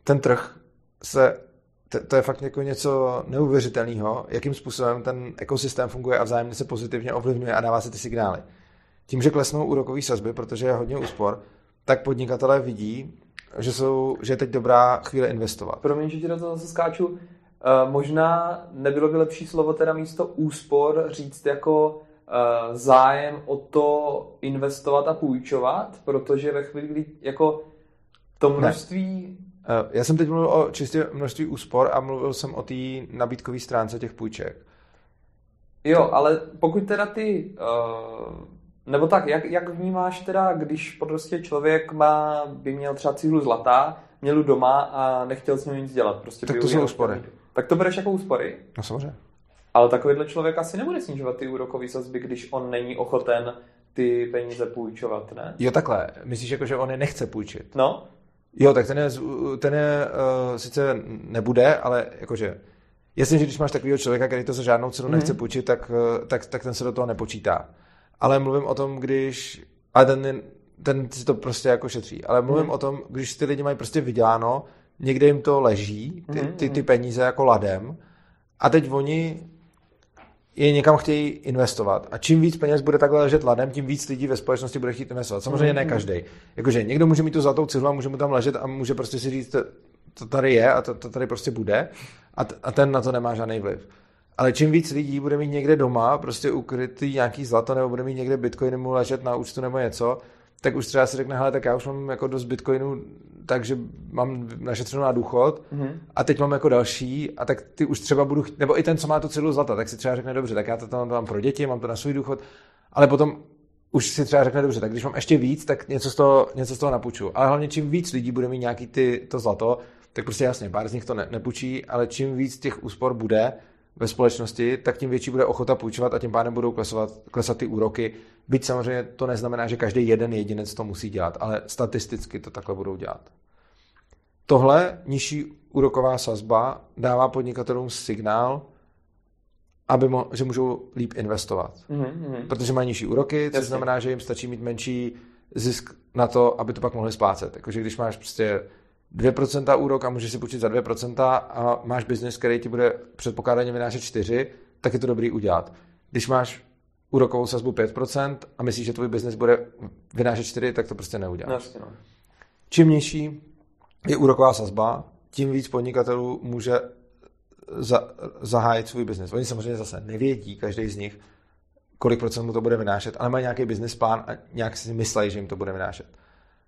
ten trh se to, to je fakt jako něco neuvěřitelného, jakým způsobem ten ekosystém funguje a vzájemně se pozitivně ovlivňuje a dává se ty signály. Tím, že klesnou úrokové sazby, protože je hodně úspor, tak podnikatelé vidí, že, jsou, že je teď dobrá chvíle investovat. Promiň, že ti do toho zase skáču. Uh, možná nebylo by lepší slovo teda místo úspor říct jako uh, zájem o to investovat a půjčovat, protože ve chvíli, kdy jako to množství ne. Eh, já jsem teď mluvil o čistě množství úspor a mluvil jsem o té nabídkové stránce těch půjček. Jo, ale pokud teda ty, uh, nebo tak, jak, jak vnímáš teda, když prostě člověk má, by měl třeba cihlu zlata, měl doma a nechtěl s ním nic dělat. Prostě tak to jsou úspory. Tak to bereš jako úspory? No samozřejmě. Ale takovýhle člověk asi nebude snižovat ty úrokové sazby, když on není ochoten ty peníze půjčovat, ne? Jo, takhle. Myslíš, jako, že on je nechce půjčit? No. Jo, tak ten je, ten je uh, sice nebude, ale jakože Jasně, že když máš takového člověka, který to za žádnou cenu mm. nechce půjčit, tak, eh, tak, tak ten se do toho nepočítá. Ale mluvím o tom, když... A ten, ten si to prostě jako šetří. Ale mluvím mm. o tom, když ty lidi mají prostě vyděláno, někde jim to leží, ty, ty, ty peníze jako ladem, a teď oni je někam chtějí investovat. A čím víc peněz bude takhle ležet ladem, tím víc lidí ve společnosti bude chtít investovat. Samozřejmě ne mhm. každý. Jakože někdo může mít tu zlatou cihlu a může mu tam ležet a může prostě si říct, to tady je a to, to tady prostě bude a, t- a ten na to nemá žádný vliv. Ale čím víc lidí bude mít někde doma, prostě ukrytý nějaký zlato, nebo bude mít někde bitcoin mu ležet na účtu nebo něco, tak už třeba si řekne, hele, tak já už mám jako dost bitcoinů, takže mám našetřeno na důchod mm-hmm. a teď mám jako další a tak ty už třeba budu, chtít, nebo i ten, co má tu celou zlata, tak si třeba řekne, dobře, tak já to tam mám pro děti, mám to na svůj důchod, ale potom už si třeba řekne, dobře, tak když mám ještě víc, tak něco z toho, něco z toho napůjču. Ale hlavně čím víc lidí bude mít nějaký ty, to zlato, tak prostě jasně, pár z nich to ne, nepůjčí, ale čím víc těch úspor bude, ve společnosti, tak tím větší bude ochota půjčovat a tím pádem budou klesovat, klesat ty úroky. Byť samozřejmě to neznamená, že každý jeden jedinec to musí dělat, ale statisticky to takhle budou dělat. Tohle nižší úroková sazba dává podnikatelům signál, aby mo- že můžou líp investovat. Mm-hmm. Protože mají nižší úroky, což Jasně. znamená, že jim stačí mít menší zisk na to, aby to pak mohli splácet. Takže když máš prostě 2% úrok a můžeš si půjčit za 2% a máš biznis, který ti bude předpokládaně vynášet 4, tak je to dobrý udělat. Když máš úrokovou sazbu 5% a myslíš, že tvůj biznis bude vynášet 4, tak to prostě neuděláš. No. Čím nižší je úroková sazba, tím víc podnikatelů může za, zahájit svůj biznis. Oni samozřejmě zase nevědí, každý z nich, kolik procent mu to bude vynášet, ale mají nějaký business plán a nějak si myslí, že jim to bude vynášet.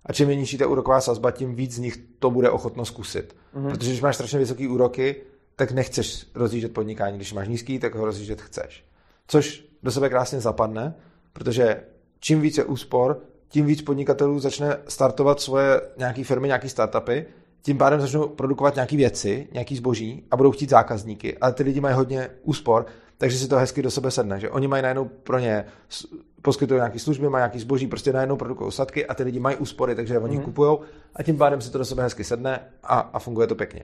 A čím je nižší ta úroková sazba, tím víc z nich to bude ochotno zkusit. Mm-hmm. Protože když máš strašně vysoké úroky, tak nechceš rozjíždět podnikání. Když máš nízký, tak ho rozjíždět chceš. Což do sebe krásně zapadne, protože čím více úspor, tím víc podnikatelů začne startovat svoje nějaké firmy, nějaké startupy, tím pádem začnou produkovat nějaké věci, nějaký zboží a budou chtít zákazníky. Ale ty lidi mají hodně úspor, takže si to hezky do sebe sedne. Že oni mají najednou pro ně poskytují nějaké služby, mají nějaké zboží, prostě najednou produkují statky a ty lidi mají úspory, takže oni mm. kupují a tím pádem si to do sebe hezky sedne a, a funguje to pěkně.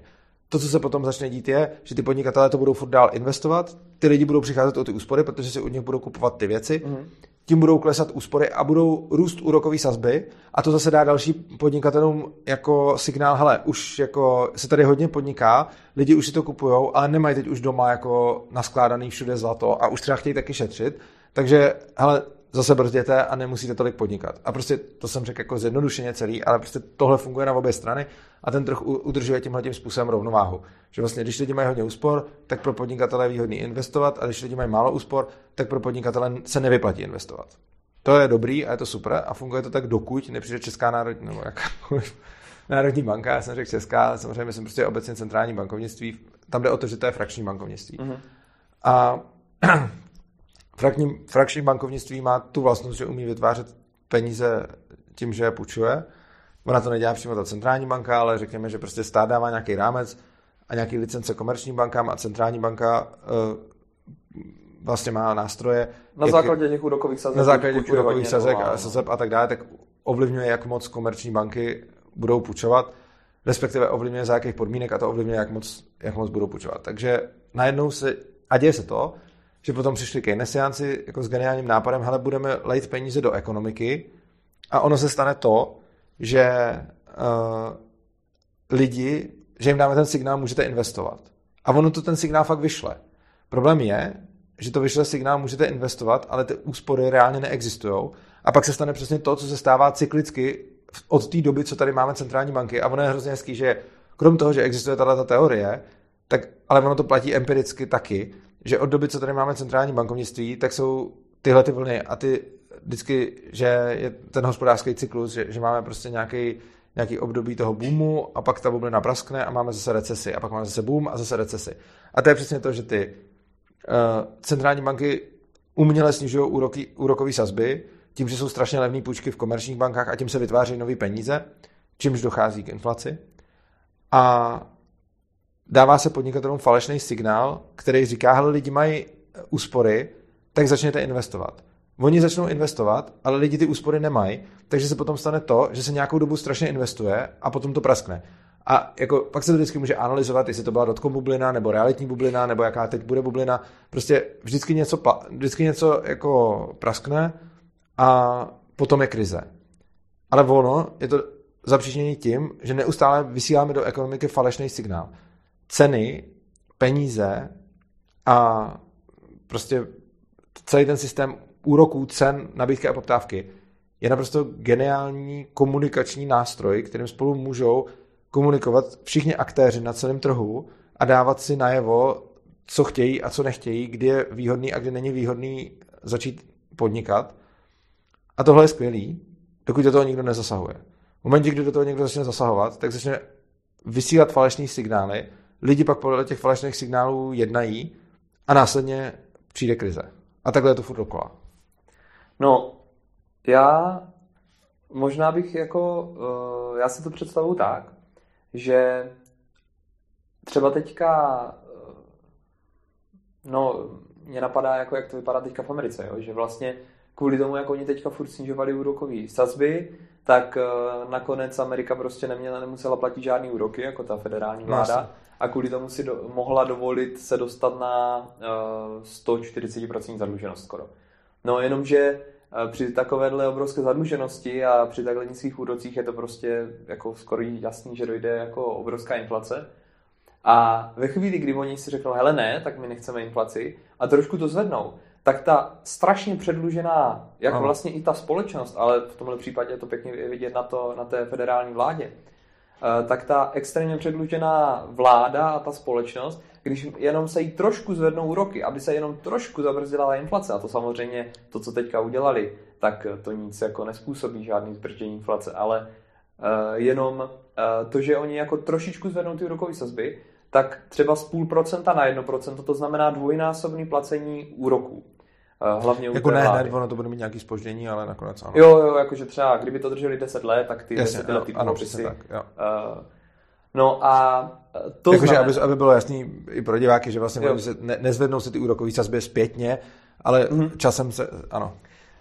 To, co se potom začne dít, je, že ty podnikatelé to budou furt dál investovat, ty lidi budou přicházet o ty úspory, protože si od nich budou kupovat ty věci, mm. tím budou klesat úspory a budou růst úrokové sazby a to zase dá další podnikatelům jako signál, hele, už jako se tady hodně podniká, lidi už si to kupují, ale nemají teď už doma jako naskládaný všude zlato a už třeba chtějí taky šetřit, Takže, hele, zase brzděte a nemusíte tolik podnikat. A prostě to jsem řekl jako zjednodušeně celý, ale prostě tohle funguje na obě strany a ten trh udržuje tímhle tím způsobem rovnováhu. Že vlastně, když lidi mají hodně úspor, tak pro podnikatele je výhodný investovat a když lidi mají málo úspor, tak pro podnikatele se nevyplatí investovat. To je dobrý a je to super a funguje to tak, dokud nepřijde Česká národní, nebo jak, Národní banka, já jsem řekl Česká, ale samozřejmě myslím prostě obecně centrální bankovnictví. Tam jde o to, že to je frakční bankovnictví. Mm-hmm. A frakční, frakční bankovnictví má tu vlastnost, že umí vytvářet peníze tím, že je půjčuje. Ona to nedělá přímo ta centrální banka, ale řekněme, že prostě stát dává nějaký rámec a nějaký licence komerčním bankám a centrální banka uh, vlastně má nástroje. Na základě těch úrokových sazeb. Na základě těch úrokových sazeb a, sazeb a tak dále, tak ovlivňuje, jak moc komerční banky budou půjčovat, respektive ovlivňuje za jakých podmínek a to ovlivňuje, jak moc, jak moc budou půjčovat. Takže najednou se, a děje se to, že potom přišli Keynesiánci jako s geniálním nápadem, hele, budeme lejt peníze do ekonomiky a ono se stane to, že uh, lidi, že jim dáme ten signál, můžete investovat. A ono to ten signál fakt vyšle. Problém je, že to vyšle signál, můžete investovat, ale ty úspory reálně neexistují. A pak se stane přesně to, co se stává cyklicky od té doby, co tady máme centrální banky. A ono je hrozně hezký, že krom toho, že existuje tato teorie, tak, ale ono to platí empiricky taky, že od doby, co tady máme centrální bankovnictví, tak jsou tyhle ty vlny a ty vždycky, že je ten hospodářský cyklus, že, že máme prostě nějaký, nějaký období toho boomu a pak ta bublina praskne a máme zase recesi a pak máme zase boom a zase recesi. A to je přesně to, že ty uh, centrální banky uměle snižují úrokové sazby, tím, že jsou strašně levné půjčky v komerčních bankách a tím se vytváří nové peníze, čímž dochází k inflaci. A dává se podnikatelům falešný signál, který říká, že lidi mají úspory, tak začněte investovat. Oni začnou investovat, ale lidi ty úspory nemají, takže se potom stane to, že se nějakou dobu strašně investuje a potom to praskne. A jako, pak se to vždycky může analyzovat, jestli to byla dotkom bublina, nebo realitní bublina, nebo jaká teď bude bublina. Prostě vždycky něco, vždycky něco jako praskne a potom je krize. Ale ono je to zapříčnění tím, že neustále vysíláme do ekonomiky falešný signál. Ceny, peníze a prostě celý ten systém úroků, cen, nabídky a poptávky je naprosto geniální komunikační nástroj, kterým spolu můžou komunikovat všichni aktéři na celém trhu a dávat si najevo, co chtějí a co nechtějí, kdy je výhodný a kdy není výhodný začít podnikat. A tohle je skvělý, dokud do toho nikdo nezasahuje. V momentě, kdy do toho někdo začne zasahovat, tak začne vysílat falešné signály, lidi pak podle těch falešných signálů jednají a následně přijde krize. A takhle je to furt dokola. No, já možná bych jako, uh, já si to představuju tak, že třeba teďka, uh, no, mě napadá, jako jak to vypadá teďka v Americe, jo? že vlastně kvůli tomu, jak oni teďka furt snižovali úrokové sazby, tak uh, nakonec Amerika prostě neměla, nemusela platit žádný úroky, jako ta federální vláda. Vlastně. A kvůli tomu si do, mohla dovolit se dostat na uh, 140% zadluženost skoro. No jenomže uh, při takovéhle obrovské zadluženosti a při takhle nízkých úrocích je to prostě jako skoro jasný, že dojde jako obrovská inflace. A ve chvíli, kdy oni si řeknou, hele ne, tak my nechceme inflaci a trošku to zvednou, tak ta strašně předlužená, jako ano. vlastně i ta společnost, ale v tomhle případě je to pěkně vidět na, to, na té federální vládě, eh, tak ta extrémně předlužená vláda a ta společnost, když jenom se jí trošku zvednou úroky, aby se jenom trošku zabrzdila ta inflace, a to samozřejmě to, co teďka udělali, tak to nic jako nespůsobí žádný zbrždění inflace, ale uh, jenom uh, to, že oni jako trošičku zvednou ty úrokové sazby, tak třeba z půl procenta na jedno procento, to znamená dvojnásobný placení úroků. Eh, hlavně jako ne, ne, ono to bude mít nějaký spoždění, ale nakonec ano. Jo, jo, jakože třeba, kdyby to drželi 10 let, tak ty Jasně, 10 let ty ano, přesně tak, jo. Uh, no a to Jakože, znamená... aby, aby, bylo jasný i pro diváky, že vlastně se ne, nezvednou se ty úrokové sazby zpětně, ale mm-hmm. časem se, ano.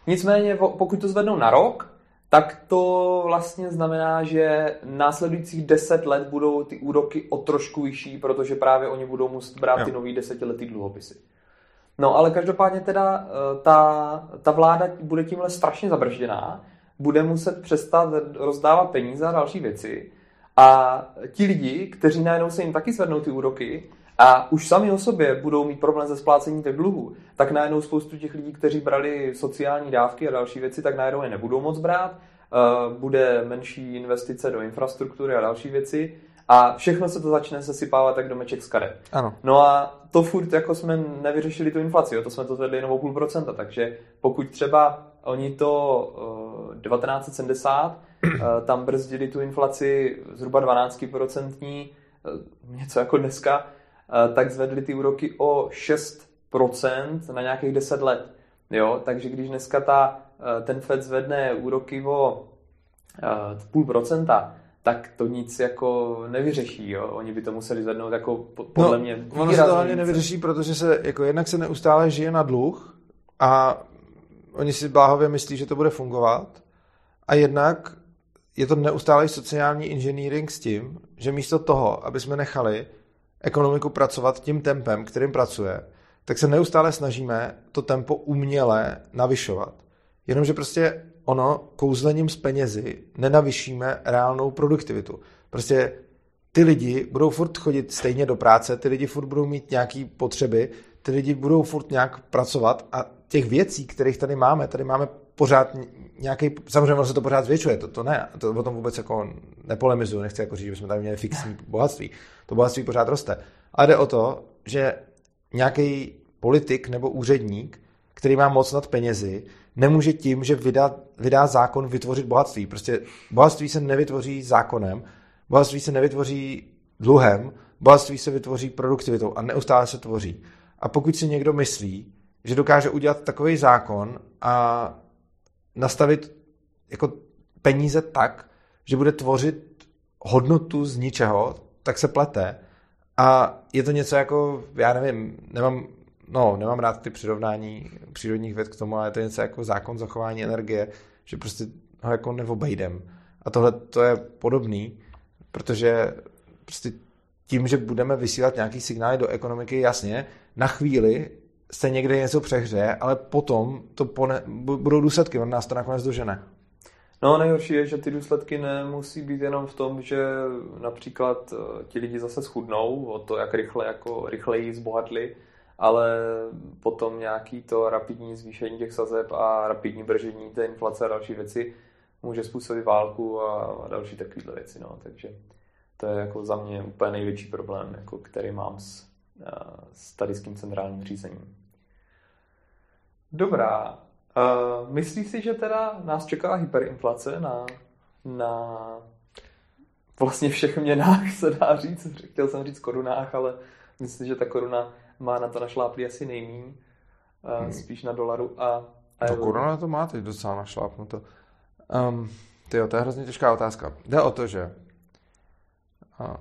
Nicméně, pokud to zvednou na rok, tak to vlastně znamená, že následujících 10 let budou ty úroky o trošku vyšší, protože právě oni budou muset brát jo. ty nový desetiletý dluhopisy. No ale každopádně teda eh, ta, ta vláda bude tímhle strašně zabržděná, bude muset přestat rozdávat peníze a další věci. A ti lidi, kteří najednou se jim taky zvednou ty úroky a už sami o sobě budou mít problém se splácením těch dluhů, tak najednou spoustu těch lidí, kteří brali sociální dávky a další věci, tak najednou je nebudou moc brát, uh, bude menší investice do infrastruktury a další věci a všechno se to začne sesypávat tak domeček z karet. Ano. No a to furt jako jsme nevyřešili tu inflaci, jo, to jsme to zvedli jenom o půl procenta, takže pokud třeba oni to uh, 1970 uh, tam brzdili tu inflaci zhruba 12% uh, něco jako dneska, uh, tak zvedli ty úroky o 6% na nějakých 10 let. Jo, takže když dneska ta, uh, ten Fed zvedne úroky o uh, půl procenta, tak to nic jako nevyřeší, jo. Oni by to museli zvednout jako podle no, mě Ono se to hlavně nevyřeší, protože se jako jednak se neustále žije na dluh a oni si bláhově myslí, že to bude fungovat a jednak je to neustálý sociální engineering s tím, že místo toho, aby jsme nechali ekonomiku pracovat tím tempem, kterým pracuje, tak se neustále snažíme to tempo uměle navyšovat. Jenomže prostě ono kouzlením s penězi nenavyšíme reálnou produktivitu. Prostě ty lidi budou furt chodit stejně do práce, ty lidi furt budou mít nějaké potřeby, ty lidi budou furt nějak pracovat a těch věcí, kterých tady máme, tady máme pořád nějaký, samozřejmě ono se to pořád zvětšuje, to, to ne, to o tom vůbec jako nepolemizuju, nechci jako říct, že bychom tady měli fixní bohatství, to bohatství pořád roste, ale jde o to, že nějaký politik nebo úředník, který má moc nad penězi, nemůže tím, že vydá, vydá zákon, vytvořit bohatství. Prostě bohatství se nevytvoří zákonem, bohatství se nevytvoří dluhem, bohatství se vytvoří produktivitou a neustále se tvoří. A pokud si někdo myslí, že dokáže udělat takový zákon a nastavit jako peníze tak, že bude tvořit hodnotu z ničeho, tak se plete. A je to něco jako, já nevím, nemám no, nemám rád ty přirovnání přírodních věd k tomu, ale to je něco jako zákon zachování energie, že prostě ho jako neobejdem. A tohle to je podobný, protože prostě tím, že budeme vysílat nějaký signály do ekonomiky, jasně, na chvíli se někde něco přehřeje, ale potom to pone, budou důsledky, on nás to nakonec dožene. No nejhorší je, že ty důsledky nemusí být jenom v tom, že například eh, ti lidi zase schudnou o to, jak rychle, jako rychleji zbohatli, ale potom nějaký to rapidní zvýšení těch sazeb a rapidní bržení té inflace a další věci může způsobit válku a další takovéhle věci. No. Takže to je jako za mě úplně největší problém, jako který mám s, s tady s tím centrálním řízením. Dobrá. Uh, myslíš si, že teda nás čeká hyperinflace na, na vlastně všech měnách, se dá říct. Chtěl jsem říct korunách, ale myslím, že ta koruna má na to našláplý asi nejmíň, uh, hmm. spíš na dolaru a, a No koruna to má teď docela našlápnuto. Um, tyjo, to je hrozně těžká otázka. Jde o to, že uh,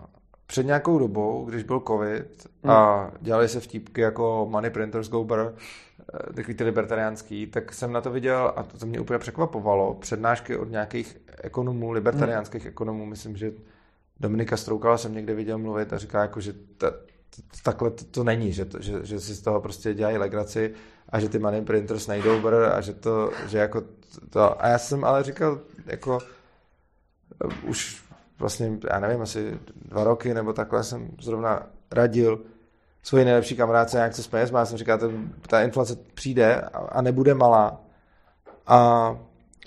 před nějakou dobou, když byl covid hmm. a dělali se vtípky jako Money Printers Gober, eh, takový ty libertariánský, tak jsem na to viděl a to, to mě úplně překvapovalo. Přednášky od nějakých ekonomů, libertariánských hmm. ekonomů, myslím, že Dominika Stroukala jsem někde viděl mluvit a říká, jako, že ta, takhle to, to není, že, to, že, že si z toho prostě dělají legraci a že ty money printers nejdou br a že to, že jako to, a já jsem ale říkal, jako už vlastně, já nevím, asi dva roky nebo takhle jsem zrovna radil svoji nejlepší kamarádce, jak se s penězma, já jsem říkal, ten, ta inflace přijde a, a nebude malá a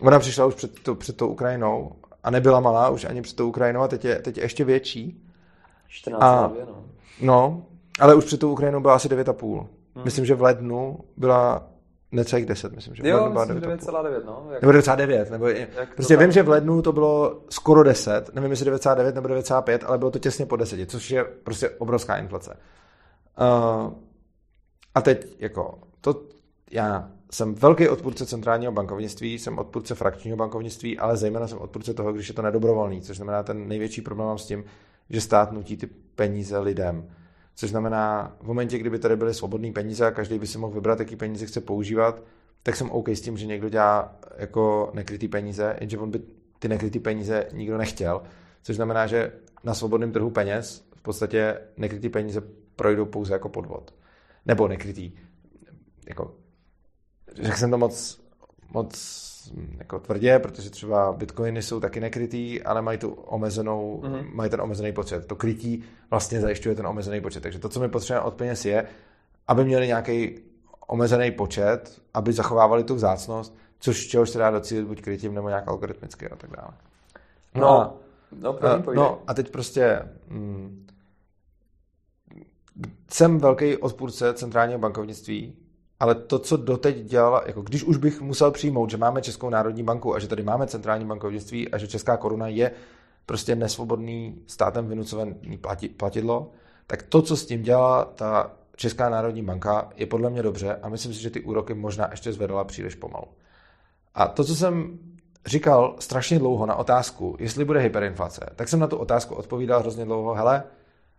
ona přišla už před, to, před tou Ukrajinou a nebyla malá už ani před tou Ukrajinou a teď je, teď je ještě větší. 14 a, no. No, ale už před tou Ukrajinou byla asi 9,5. Hmm. Myslím, že v lednu byla necelých 10, myslím, že v jo, lednu byla 9,9, no. Jak... Nebo 99, nebo prostě vím, že v lednu to bylo skoro 10, nevím, jestli 99 nebo 9,5, ale bylo to těsně po 10, což je prostě obrovská inflace. Uh, a teď, jako, to já jsem velký odpůrce centrálního bankovnictví, jsem odpůrce frakčního bankovnictví, ale zejména jsem odpůrce toho, když je to nedobrovolný, což znamená ten největší problém mám s tím, že stát nutí ty peníze lidem. Což znamená, v momentě, kdyby tady byly svobodné peníze a každý by si mohl vybrat, jaký peníze chce používat, tak jsem OK s tím, že někdo dělá jako nekrytý peníze, jenže on by ty nekrytý peníze nikdo nechtěl. Což znamená, že na svobodném trhu peněz v podstatě nekrytý peníze projdou pouze jako podvod. Nebo nekrytý. Jako, řekl jsem to moc, moc jako tvrdě, protože třeba bitcoiny jsou taky nekrytý, ale mají tu omezenou, mm-hmm. mají ten omezený počet. To krytí vlastně zajišťuje ten omezený počet. Takže to, co my potřebujeme od peněz je, aby měli nějaký omezený počet, aby zachovávali tu vzácnost, což čehož se dá docílit buď krytím nebo nějak algoritmicky a tak dále. No, no, a, no, první, no a teď prostě mm, jsem velký odpůrce centrálního bankovnictví, ale to, co doteď dělala, jako když už bych musel přijmout, že máme Českou národní banku a že tady máme centrální bankovnictví a že česká koruna je prostě nesvobodný státem vynucovaný platidlo, tak to, co s tím dělala ta Česká národní banka, je podle mě dobře a myslím si, že ty úroky možná ještě zvedala příliš pomalu. A to, co jsem říkal strašně dlouho na otázku, jestli bude hyperinflace, tak jsem na tu otázku odpovídal hrozně dlouho, hele,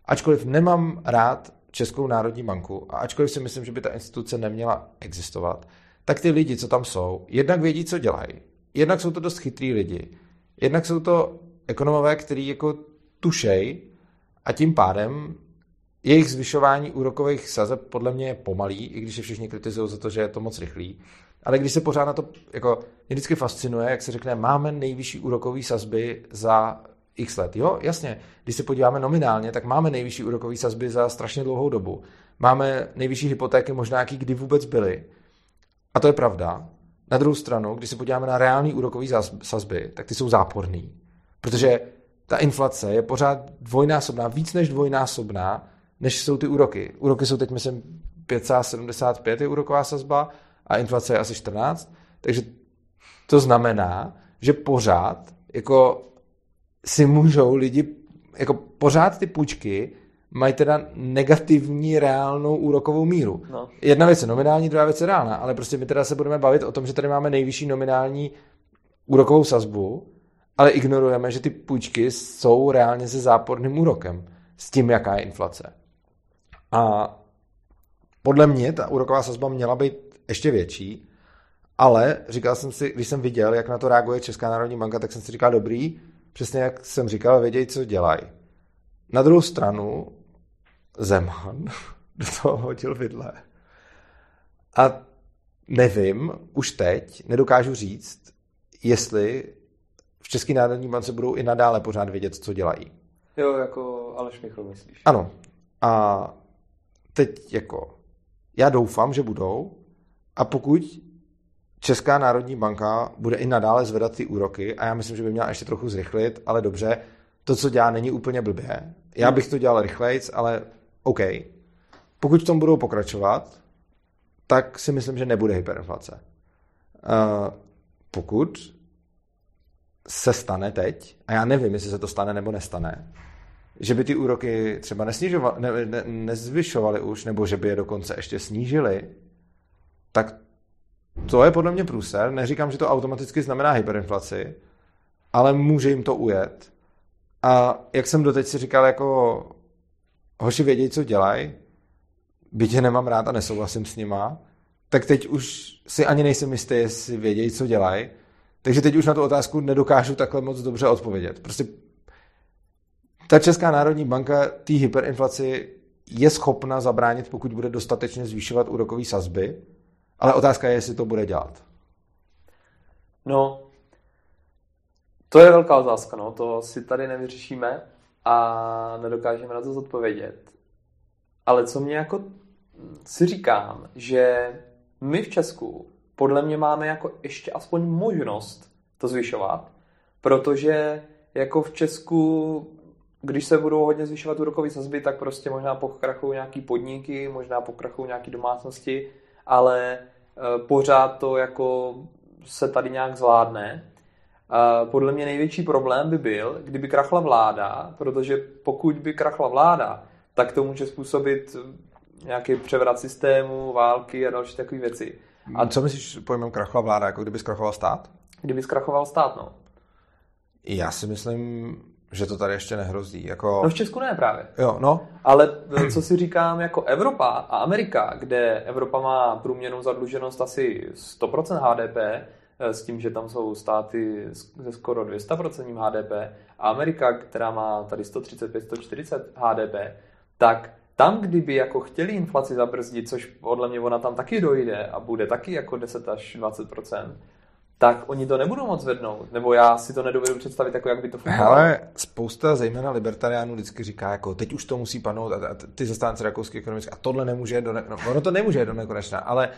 ačkoliv nemám rád Českou národní banku. A ačkoliv si myslím, že by ta instituce neměla existovat, tak ty lidi, co tam jsou, jednak vědí, co dělají, jednak jsou to dost chytrý lidi, jednak jsou to ekonomové, kteří jako tušej a tím pádem jejich zvyšování úrokových sazeb podle mě je pomalý, i když je všichni kritizují za to, že je to moc rychlý. Ale když se pořád na to, jako mě vždycky fascinuje, jak se řekne, máme nejvyšší úrokový sazby za x let. Jo, jasně, když se podíváme nominálně, tak máme nejvyšší úrokový sazby za strašně dlouhou dobu. Máme nejvyšší hypotéky možná, jaký kdy vůbec byly. A to je pravda. Na druhou stranu, když se podíváme na reální úrokový sazby, tak ty jsou záporný. Protože ta inflace je pořád dvojnásobná, víc než dvojnásobná, než jsou ty úroky. Úroky jsou teď, myslím, 5,75 je úroková sazba a inflace je asi 14. Takže to znamená, že pořád jako si můžou lidi, jako pořád ty půjčky mají teda negativní reálnou úrokovou míru. No. Jedna věc je nominální, druhá věc je reálná, ale prostě my teda se budeme bavit o tom, že tady máme nejvyšší nominální úrokovou sazbu, ale ignorujeme, že ty půjčky jsou reálně se záporným úrokem s tím, jaká je inflace. A podle mě ta úroková sazba měla být ještě větší, ale říkal jsem si, když jsem viděl, jak na to reaguje Česká národní banka, tak jsem si říkal, dobrý, přesně jak jsem říkal, vědějí, co dělají. Na druhou stranu Zeman do toho hodil vidle. A nevím, už teď nedokážu říct, jestli v České národní bance budou i nadále pořád vědět, co dělají. Jo, jako Aleš Michl myslíš. Ano. A teď jako, já doufám, že budou a pokud Česká národní banka bude i nadále zvedat ty úroky a já myslím, že by měla ještě trochu zrychlit, ale dobře, to, co dělá, není úplně blbě. Já bych to dělal rychlejc, ale OK. Pokud v tom budou pokračovat, tak si myslím, že nebude hyperinflace. Uh, pokud se stane teď, a já nevím, jestli se to stane nebo nestane, že by ty úroky třeba ne, ne, nezvyšovaly už, nebo že by je dokonce ještě snížily, tak to je podle mě průser. Neříkám, že to automaticky znamená hyperinflaci, ale může jim to ujet. A jak jsem doteď si říkal, jako hoši vědějí, co dělají, byť je nemám rád a nesouhlasím s nima, tak teď už si ani nejsem jistý, jestli vědějí, co dělají. Takže teď už na tu otázku nedokážu takhle moc dobře odpovědět. Prostě ta Česká národní banka té hyperinflaci je schopna zabránit, pokud bude dostatečně zvýšovat úrokové sazby, ale otázka je, jestli to bude dělat. No, to je velká otázka, no. To si tady nevyřešíme a nedokážeme na to zodpovědět. Ale co mě jako si říkám, že my v Česku podle mě máme jako ještě aspoň možnost to zvyšovat, protože jako v Česku, když se budou hodně zvyšovat úrokové sazby, tak prostě možná pokrachují nějaký podniky, možná pokrachují nějaké domácnosti, ale eh, pořád to jako se tady nějak zvládne. Podle mě největší problém by byl, kdyby krachla vláda, protože pokud by krachla vláda, tak to může způsobit nějaký převrat systému, války a další takové věci. A co myslíš pojmem krachla vláda, jako kdyby zkrachoval stát? Kdyby zkrachoval stát, no. Já si myslím, že to tady ještě nehrozí. Jako... No v Česku ne právě. Jo, no. Ale eh, co si říkám jako Evropa a Amerika, kde Evropa má průměrnou zadluženost asi 100% HDP, eh, s tím, že tam jsou státy se skoro 200% HDP a Amerika, která má tady 135-140 HDP, tak tam, kdyby jako chtěli inflaci zabrzdit, což podle mě ona tam taky dojde a bude taky jako 10 až 20 tak oni to nebudou moc zvednout. Nebo já si to nedovedu představit, jako jak by to fungovalo. Ale spousta zejména libertariánů vždycky říká, jako teď už to musí padnout a ty zastánce rakouské ekonomiky a tohle nemůže do nekonečna. No, ono to nemůže do nekonečna, ale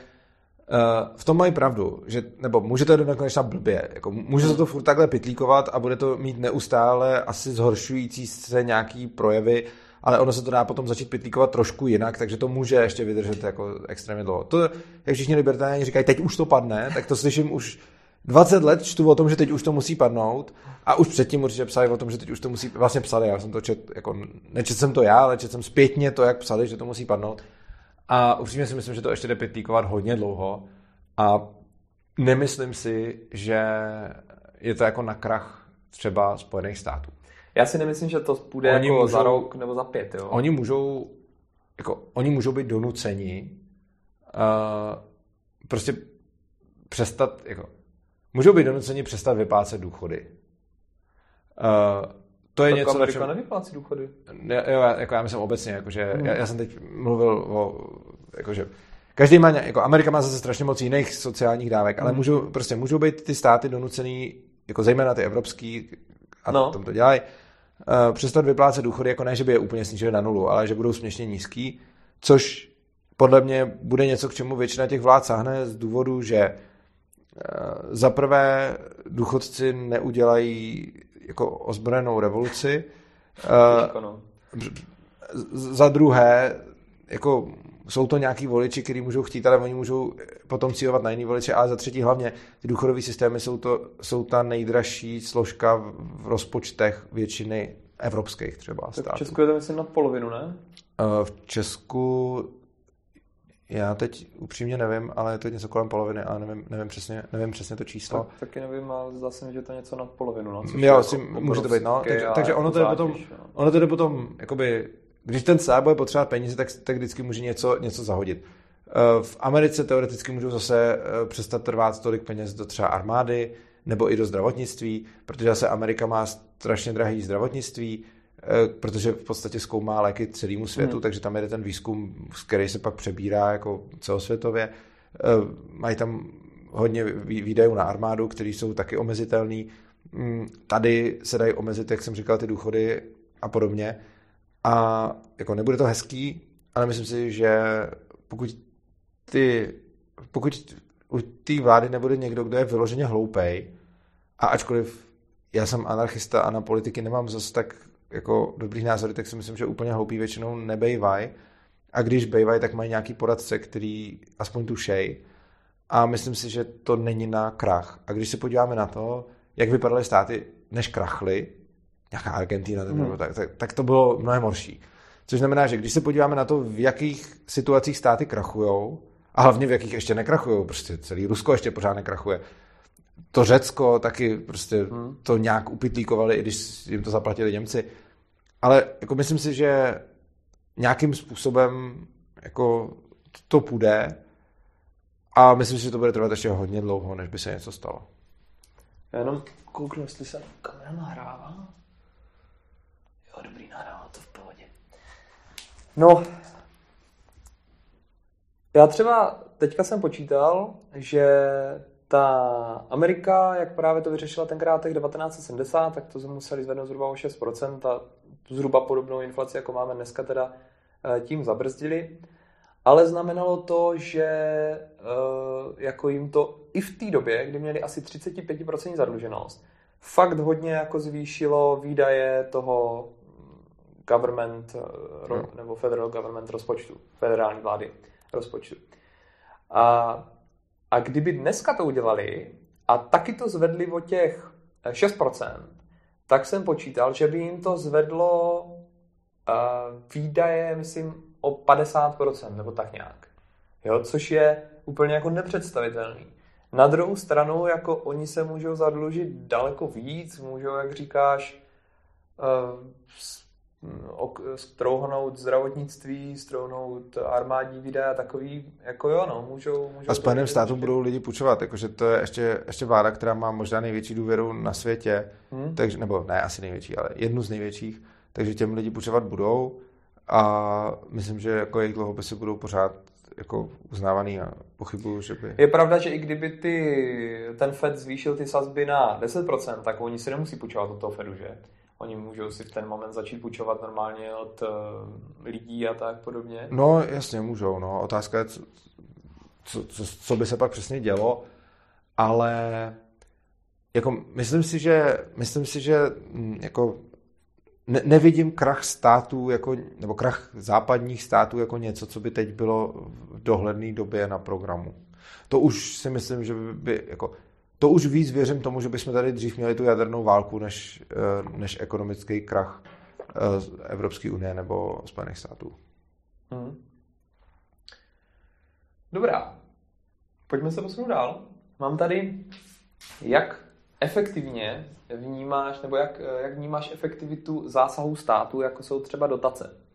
Uh, v tom mají pravdu, že, nebo může to do nekonečna blbě. Jako, může se to furt takhle pitlíkovat a bude to mít neustále asi zhoršující se nějaký projevy, ale ono se to dá potom začít pitlíkovat trošku jinak, takže to může ještě vydržet jako extrémně dlouho. To, jak všichni libertáni říkají, teď už to padne, tak to slyším už 20 let čtu o tom, že teď už to musí padnout a už předtím určitě psali o tom, že teď už to musí, vlastně psali, já jsem to čet, jako, nečet jsem to já, ale čet jsem zpětně to, jak psali, že to musí padnout. A upřímně si myslím, že to ještě jde pitlíkovat hodně dlouho a nemyslím si, že je to jako na krach třeba Spojených států. Já si nemyslím, že to půjde oni jako můžou, za rok nebo za pět. Jo? Oni můžou, jako, oni můžou být donuceni uh, prostě přestat, jako, můžou být donuceni přestat vyplácet důchody. Uh, to je tak něco, Amerika čem... nevyplácí důchody. Jo, jako já myslím obecně, jakože, hmm. já, já, jsem teď mluvil o, jakože, každý má, jako Amerika má zase strašně moc jiných sociálních dávek, ale hmm. můžou, prostě můžou být ty státy donucený, jako zejména ty evropský, a no. tom to dělají, uh, přestat vyplácet důchody, jako ne, že by je úplně snížili na nulu, ale že budou směšně nízký, což podle mě bude něco, k čemu většina těch vlád sáhne z důvodu, že uh, za prvé důchodci neudělají jako ozbrojenou revoluci. Uh, za druhé, jako jsou to nějaký voliči, kteří můžou chtít, ale oni můžou potom cílovat na jiný voliče. A za třetí hlavně, ty důchodové systémy jsou, to, jsou ta nejdražší složka v rozpočtech většiny evropských třeba států. v Česku je to myslím na polovinu, ne? V Česku já teď upřímně nevím, ale je to něco kolem poloviny a nevím, nevím, přesně, nevím přesně to číslo. Tak, taky nevím, ale zdá se mi, že to je něco nad polovinu. No, jo, jako si, může to být, no. Takže, takže ono, to je potom, no. ono to jde potom, jakoby, když ten stát bude potřebovat peníze, tak, tak vždycky může něco, něco zahodit. Eh, v Americe teoreticky můžou zase eh, přestat trvat tolik peněz do třeba armády nebo i do zdravotnictví, protože zase Amerika má strašně drahý zdravotnictví, protože v podstatě zkoumá léky celému světu, hmm. takže tam je ten výzkum, který se pak přebírá jako celosvětově. Eh, mají tam hodně výdajů na armádu, které jsou taky omezitelné. Mm, tady se dají omezit, jak jsem říkal, ty důchody a podobně. A jako nebude to hezký, ale myslím si, že pokud ty, pokud u té vlády nebude někdo, kdo je vyloženě hloupej, a ačkoliv já jsem anarchista a na politiky nemám zase tak jako dobrý názory, tak si myslím, že úplně hloupý většinou nebejvaj. A když bejvaj, tak mají nějaký poradce, který aspoň tušej. A myslím si, že to není na krach. A když se podíváme na to, jak vypadaly státy, než krachly, nějaká Argentina, hmm. tak, tak, tak to bylo mnohem horší. Což znamená, že když se podíváme na to, v jakých situacích státy krachujou, a hlavně v jakých ještě nekrachují, prostě celý Rusko ještě pořád nekrachuje, to Řecko taky prostě hmm. to nějak upitlíkovali, i když jim to zaplatili Němci. Ale jako myslím si, že nějakým způsobem jako to půjde a myslím si, že to bude trvat ještě hodně dlouho, než by se něco stalo. Já jenom kouknu, jestli se kamera nahrává. Jo, dobrý, nahrává to v pohodě. No, já třeba teďka jsem počítal, že ta Amerika, jak právě to vyřešila tenkrát těch 1970, tak to museli zvednout zhruba o 6% a tu zhruba podobnou inflaci, jako máme dneska, teda eh, tím zabrzdili. Ale znamenalo to, že eh, jako jim to i v té době, kdy měli asi 35% zadluženost, fakt hodně jako zvýšilo výdaje toho government no. nebo federal government rozpočtu, federální vlády rozpočtu. A a kdyby dneska to udělali a taky to zvedli o těch 6%, eh, tak jsem počítal, že by jim to zvedlo uh, výdaje, myslím, o 50%, nebo tak nějak. Jo, což je úplně jako nepředstavitelný. Na druhou stranu, jako oni se můžou zadlužit daleko víc, můžou, jak říkáš, uh, strouhnout zdravotnictví, strouhnout armádní výdaje a takový, jako jo, no, můžou... můžou a Spojeným státům budou lidi půjčovat, jakože to je ještě, ještě vláda, která má možná největší důvěru na světě, hmm? takže, nebo ne asi největší, ale jednu z největších, takže těm lidi půjčovat budou a myslím, že jako jejich dluhopisy budou pořád jako uznávaný a pochybuju, že by... Je pravda, že i kdyby ty, ten Fed zvýšil ty sazby na 10%, tak oni si nemusí půjčovat od toho Fedu, že? Oni můžou si v ten moment začít půjčovat normálně od uh, lidí a tak podobně. No jasně, můžou. No. Otázka je, co, co, co, co by se pak přesně dělo, ale jako myslím si, že, myslím si, že mm, jako ne, nevidím krach států, jako, nebo krach západních států jako něco, co by teď bylo v dohledné době na programu. To už si myslím, že by, jako, to už víc věřím tomu, že bychom tady dřív měli tu jadernou válku, než, eh, než ekonomický krach eh, Evropské unie nebo Spojených států. Hmm. Dobrá. Pojďme se posunout dál. Mám tady, jak efektivně vnímáš, nebo jak, jak vnímáš efektivitu zásahů státu, jako jsou třeba dotace.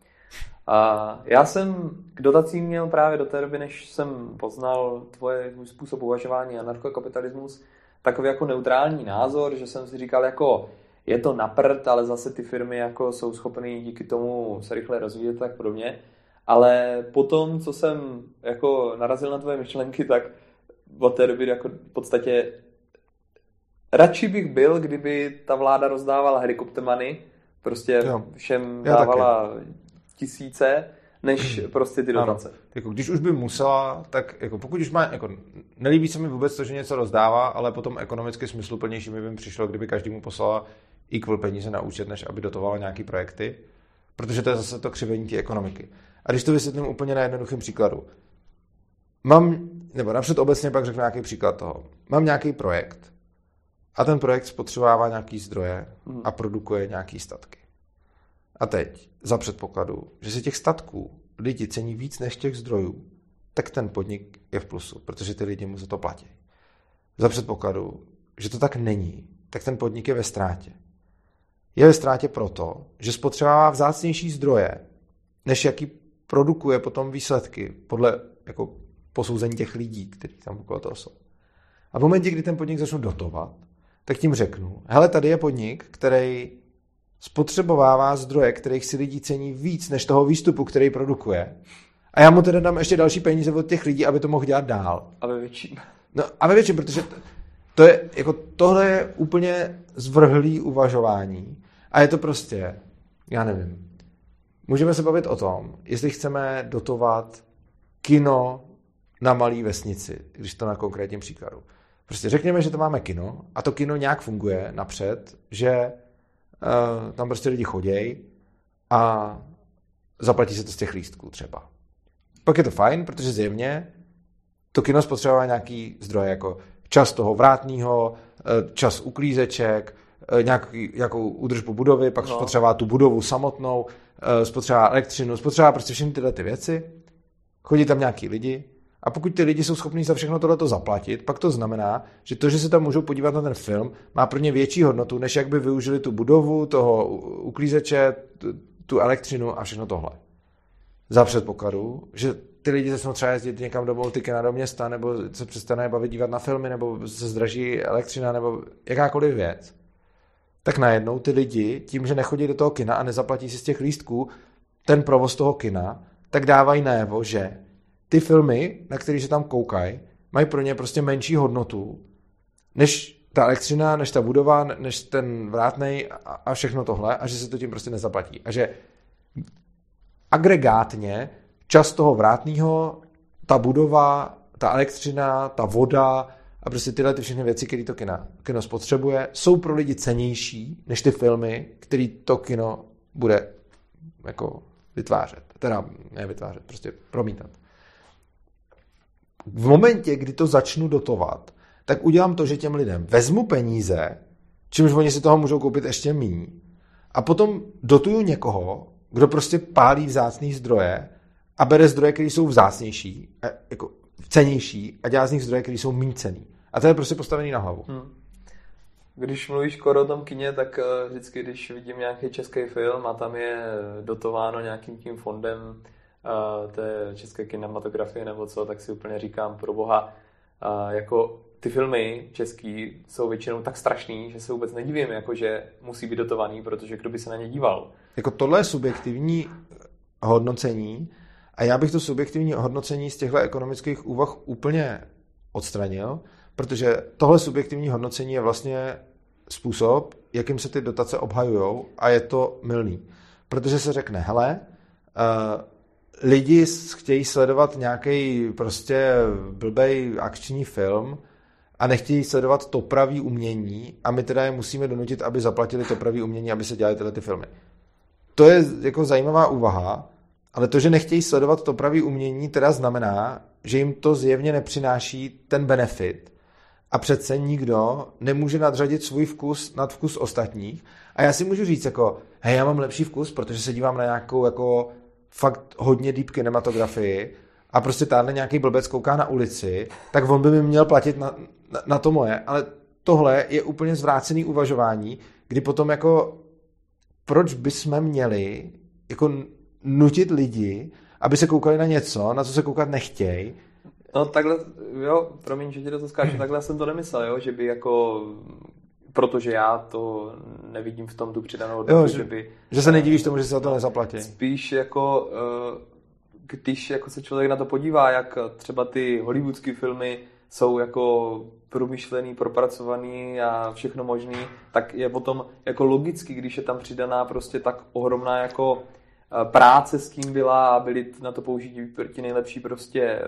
A já jsem k dotacím měl právě do té doby, než jsem poznal tvoje tvůj způsob uvažování anarchokapitalismus, takový jako neutrální názor, že jsem si říkal jako je to naprd, ale zase ty firmy jako jsou schopné díky tomu se rychle rozvíjet tak podobně. Ale potom, co jsem jako narazil na tvoje myšlenky, tak od té doby jako v podstatě radši bych byl, kdyby ta vláda rozdávala helikoptermany, prostě jo. všem dávala taky. Tisíce, než prostě ty dotace. Ano. Jako, když už by musela, tak jako, pokud už má, jako, nelíbí se mi vůbec to, že něco rozdává, ale potom ekonomicky smysluplnější mi by přišlo, kdyby každý mu poslala equal peníze na účet, než aby dotovala nějaký projekty, protože to je zase to křivení té ekonomiky. A když to vysvětlím úplně na jednoduchém příkladu. Mám, nebo napřed obecně pak řeknu nějaký příklad toho. Mám nějaký projekt a ten projekt spotřebává nějaký zdroje hmm. a produkuje nějaký statky. A teď, za předpokladu, že si těch statků lidi cení víc než těch zdrojů, tak ten podnik je v plusu, protože ty lidi mu za to platí. Za předpokladu, že to tak není, tak ten podnik je ve ztrátě. Je ve ztrátě proto, že spotřebává vzácnější zdroje, než jaký produkuje potom výsledky podle jako posouzení těch lidí, kteří tam okolo toho jsou. A v momentě, kdy ten podnik začnu dotovat, tak tím řeknu, hele, tady je podnik, který spotřebovává zdroje, kterých si lidi cení víc než toho výstupu, který produkuje. A já mu teda dám ještě další peníze od těch lidí, aby to mohl dělat dál. A ve větším. No a ve větším, protože to je, jako tohle je úplně zvrhlý uvažování. A je to prostě, já nevím. Můžeme se bavit o tom, jestli chceme dotovat kino na malý vesnici, když to na konkrétním příkladu. Prostě řekněme, že to máme kino a to kino nějak funguje napřed, že tam prostě lidi chodějí a zaplatí se to z těch lístků třeba. Pak je to fajn, protože zjevně to kino spotřebuje nějaký zdroje, jako čas toho vrátního, eh, čas uklízeček, eh, nějaký, nějakou údržbu budovy, pak no. spotřebuje tu budovu samotnou, spotřebuje elektřinu, spotřebuje prostě všechny tyhle ty věci. Chodí tam nějaký lidi a pokud ty lidi jsou schopní za všechno tohleto zaplatit, pak to znamená, že to, že se tam můžou podívat na ten film, má pro ně větší hodnotu, než jak by využili tu budovu, toho uklízeče, tu elektřinu a všechno tohle. Za předpokladu, že ty lidi začnou třeba jezdit někam do Baltikina, do města, nebo se přestane bavit dívat na filmy, nebo se zdraží elektřina, nebo jakákoliv věc, tak najednou ty lidi, tím, že nechodí do toho kina a nezaplatí si z těch lístků ten provoz toho kina, tak dávají najevo, že ty filmy, na které se tam koukají, mají pro ně prostě menší hodnotu, než ta elektřina, než ta budova, než ten vrátnej a všechno tohle a že se to tím prostě nezaplatí. A že agregátně čas toho vrátného, ta budova, ta elektřina, ta voda a prostě tyhle ty všechny věci, které to kino, kino spotřebuje, jsou pro lidi cenější než ty filmy, který to kino bude jako vytvářet. Teda ne vytvářet, prostě promítat v momentě, kdy to začnu dotovat, tak udělám to, že těm lidem vezmu peníze, čímž oni si toho můžou koupit ještě míň, a potom dotuju někoho, kdo prostě pálí vzácný zdroje a bere zdroje, které jsou vzácnější, jako cenější a dělá z nich zdroje, které jsou méně cený. A to je prostě postavený na hlavu. Hmm. Když mluvíš skoro o tom kině, tak eh, vždycky, když vidím nějaký český film a tam je dotováno nějakým tím fondem té české kinematografie nebo co, tak si úplně říkám, pro boha, jako ty filmy český jsou většinou tak strašný, že se vůbec nedivím, jako že musí být dotovaný, protože kdo by se na ně díval. Jako tohle je subjektivní hodnocení A já bych to subjektivní hodnocení z těchto ekonomických úvah úplně odstranil, protože tohle subjektivní hodnocení je vlastně způsob, jakým se ty dotace obhajují a je to milný. Protože se řekne, hele, uh, lidi chtějí sledovat nějaký prostě blbej akční film a nechtějí sledovat to pravý umění a my teda je musíme donutit, aby zaplatili to pravý umění, aby se dělali tyhle ty filmy. To je jako zajímavá úvaha, ale to, že nechtějí sledovat to pravý umění, teda znamená, že jim to zjevně nepřináší ten benefit. A přece nikdo nemůže nadřadit svůj vkus nad vkus ostatních. A já si můžu říct jako, hej, já mám lepší vkus, protože se dívám na nějakou jako fakt hodně deep kinematografii a prostě tady nějaký blbec kouká na ulici, tak on by mi měl platit na, na, na to moje. Ale tohle je úplně zvrácený uvažování, kdy potom jako proč bychom měli jako nutit lidi, aby se koukali na něco, na co se koukat nechtějí. No takhle, jo, promiň, že ti to skáču, takhle jsem to nemyslel, jo, že by jako protože já to nevidím v tom tu přidanou hodnotu, jo, že, že by... Že se nedívíš tomu, že se za to nezaplatí. Spíš jako, eh, když jako se člověk na to podívá, jak třeba ty hollywoodské filmy jsou jako promyšlený, propracovaný a všechno možný, tak je potom jako logicky, když je tam přidaná prostě tak ohromná jako eh, práce s tím byla a byli na to použití ti nejlepší prostě